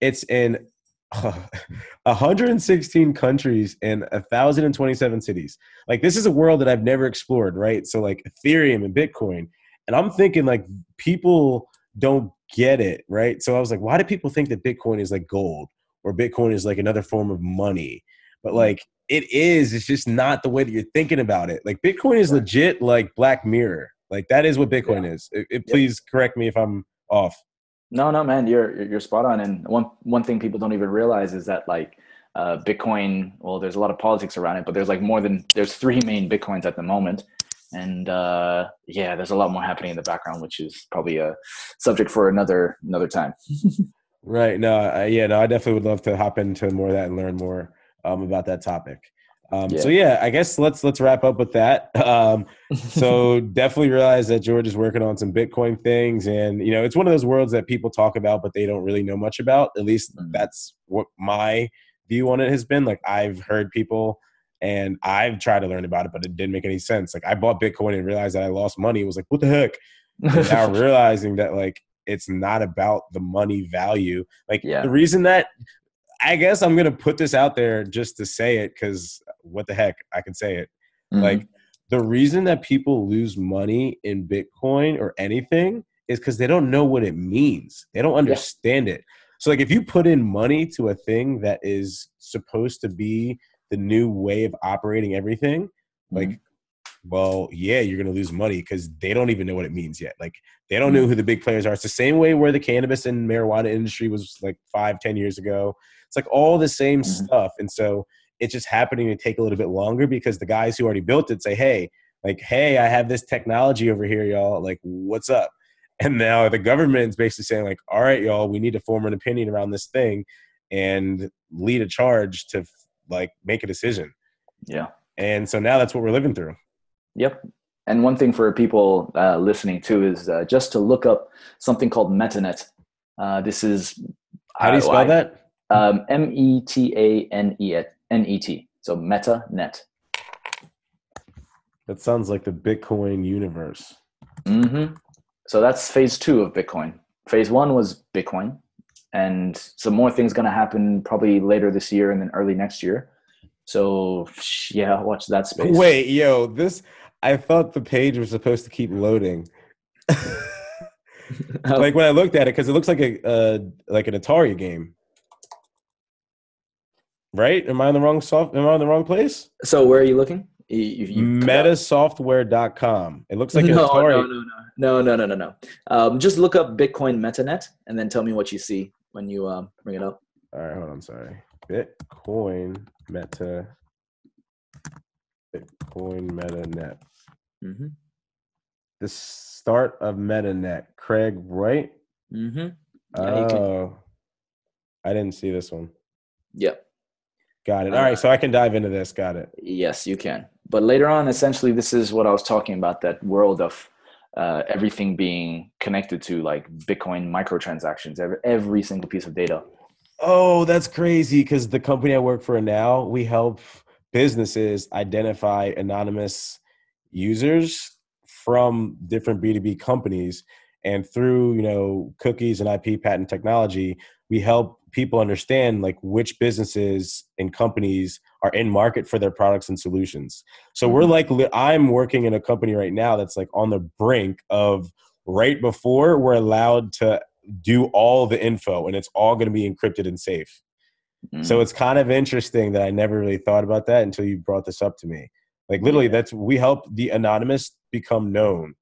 It's in [laughs] 116 countries and 1,027 cities. Like this is a world that I've never explored, right? So like Ethereum and Bitcoin, and I'm thinking like people don't get it, right? So I was like, why do people think that Bitcoin is like gold or Bitcoin is like another form of money? But hmm. like it is. It's just not the way that you're thinking about it. Like Bitcoin is legit like Black Mirror. Like that is what Bitcoin yeah. is. It, it, please correct me if I'm off. No, no, man, you're you're spot on. And one one thing people don't even realize is that like uh, Bitcoin. Well, there's a lot of politics around it, but there's like more than there's three main Bitcoins at the moment, and uh, yeah, there's a lot more happening in the background, which is probably a subject for another another time. [laughs] right. No. I, yeah. No. I definitely would love to hop into more of that and learn more um, about that topic. Um, yeah. So yeah, I guess let's let's wrap up with that. Um, [laughs] so definitely realize that George is working on some Bitcoin things, and you know it's one of those worlds that people talk about, but they don't really know much about. At least mm-hmm. that's what my view on it has been. Like I've heard people, and I've tried to learn about it, but it didn't make any sense. Like I bought Bitcoin and realized that I lost money. It was like what the heck. now [laughs] realizing that like it's not about the money value. Like yeah. the reason that I guess I'm gonna put this out there just to say it because what the heck, I can say it. Mm-hmm. Like the reason that people lose money in Bitcoin or anything is because they don't know what it means. They don't understand yeah. it. So like if you put in money to a thing that is supposed to be the new way of operating everything, mm-hmm. like well, yeah, you're gonna lose money because they don't even know what it means yet. Like they don't mm-hmm. know who the big players are. It's the same way where the cannabis and marijuana industry was like five, ten years ago. It's like all the same mm-hmm. stuff. And so it's just happening to take a little bit longer because the guys who already built it say, hey, like, hey, I have this technology over here, y'all. Like, what's up? And now the government's basically saying, like, all right, y'all, we need to form an opinion around this thing and lead a charge to like make a decision. Yeah. And so now that's what we're living through. Yep. And one thing for people uh, listening too is uh, just to look up something called MetaNet. Uh, this is how do you spell I, that? Um, M E T A N E N E T. So Meta Net. That sounds like the Bitcoin universe. Mm-hmm. So that's phase two of Bitcoin. Phase one was Bitcoin, and some more things going to happen probably later this year and then early next year. So yeah, watch that space. Wait, yo, this I thought the page was supposed to keep loading. [laughs] like when I looked at it, because it looks like a uh, like an Atari game right? Am I in the wrong soft? Am I in the wrong place? So where are you looking? You, you Metasoftware.com. It looks like [laughs] no, Atari. No, no, no, no, no, no, no, Um, just look up Bitcoin MetaNet and then tell me what you see when you um, bring it up. All right, hold on. Sorry. Bitcoin Meta. Bitcoin MetaNet. Mm-hmm. The start of MetaNet. Craig Wright. Mm-hmm. Yeah, oh, I didn't see this one. Yep. Got it. All right, so I can dive into this. Got it. Yes, you can. But later on, essentially, this is what I was talking about that world of uh, everything being connected to like Bitcoin microtransactions, every, every single piece of data. Oh, that's crazy because the company I work for now, we help businesses identify anonymous users from different B2B companies. And through, you know, cookies and IP patent technology, we help people understand like which businesses and companies are in market for their products and solutions. So we're mm-hmm. like I'm working in a company right now that's like on the brink of right before we're allowed to do all the info and it's all going to be encrypted and safe. Mm-hmm. So it's kind of interesting that I never really thought about that until you brought this up to me. Like literally that's we help the anonymous become known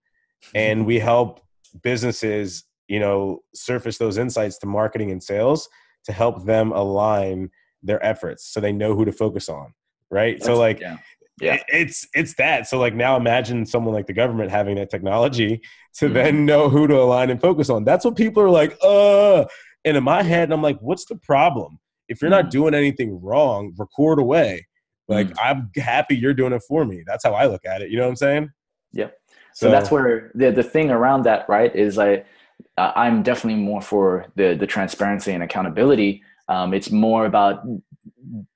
and we help businesses you know surface those insights to marketing and sales to help them align their efforts so they know who to focus on right That's, so like yeah. yeah. it's it's that so like now imagine someone like the government having that technology to mm-hmm. then know who to align and focus on that's what people are like uh and in my head i'm like what's the problem if you're mm-hmm. not doing anything wrong record away like mm-hmm. i'm happy you're doing it for me that's how i look at it you know what i'm saying yeah so, so that's where the the thing around that right is like uh, I'm definitely more for the the transparency and accountability. Um, it's more about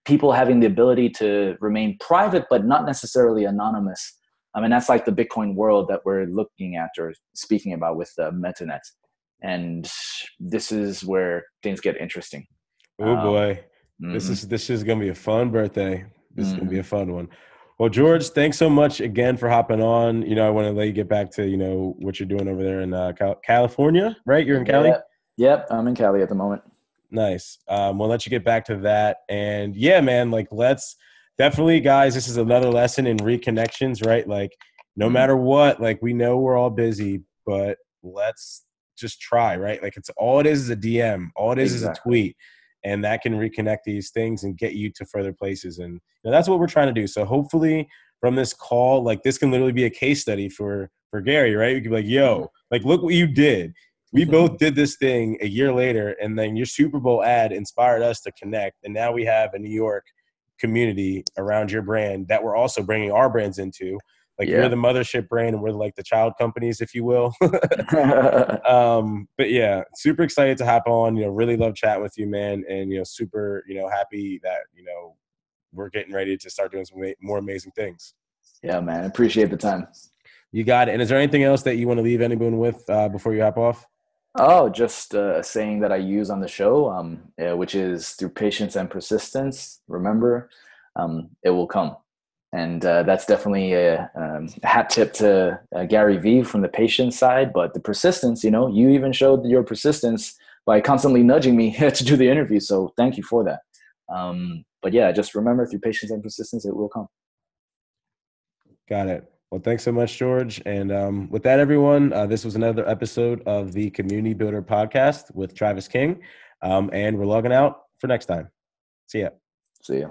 people having the ability to remain private, but not necessarily anonymous. I mean, that's like the Bitcoin world that we're looking at or speaking about with the MetaNet, and this is where things get interesting. Oh boy, mm-hmm. this is this is gonna be a fun birthday. This mm-hmm. is gonna be a mm-hmm. fun one. Well, George, thanks so much again for hopping on. You know, I want to let you get back to you know what you're doing over there in uh, California, right? You're in Cali. Yep. yep, I'm in Cali at the moment. Nice. Um, we'll let you get back to that, and yeah, man, like let's definitely, guys, this is another lesson in reconnections, right? Like, no Mhm. matter what, like we know we're all busy, but let's just try, right? Like, it's all it is is a DM, all it is is a tweet, and that can reconnect these things and get you to further places. And you know, that's what we're trying to do. So hopefully, from this call, like this can literally be a case study for for Gary, right? You can be like, "Yo, mm-hmm. like look what you did." We mm-hmm. both did this thing a year later, and then your Super Bowl ad inspired us to connect, and now we have a New York community around your brand that we're also bringing our brands into. Like Yeah. we're the mothership brand, and we're like the child companies, if you will. [laughs] [laughs] um, but yeah, super excited to hop on. You know, really love chatting with you, man, and you know, super you know happy that you know we're getting ready to start doing some more amazing things. yeah, man. Appreciate the time. You got it. And is there anything else that you want to leave anyone with uh, before you hop off? Oh, just a saying that I use on the show, um, uh, which is through patience and persistence. Remember, um, it will come, and uh, that's definitely a, um, hat tip to uh, Gary Vee from the patient side. But the persistence, you know, you even showed your persistence by constantly nudging me [laughs] to do the interview. So thank you for that. Um, but yeah, just remember, through patience and persistence, it will come. Got it. Well, thanks so much, George. And um, with that, everyone, uh, this was another episode of the Community Builder Podcast with Travis King. Um, and we're logging out for next time. See ya. See ya.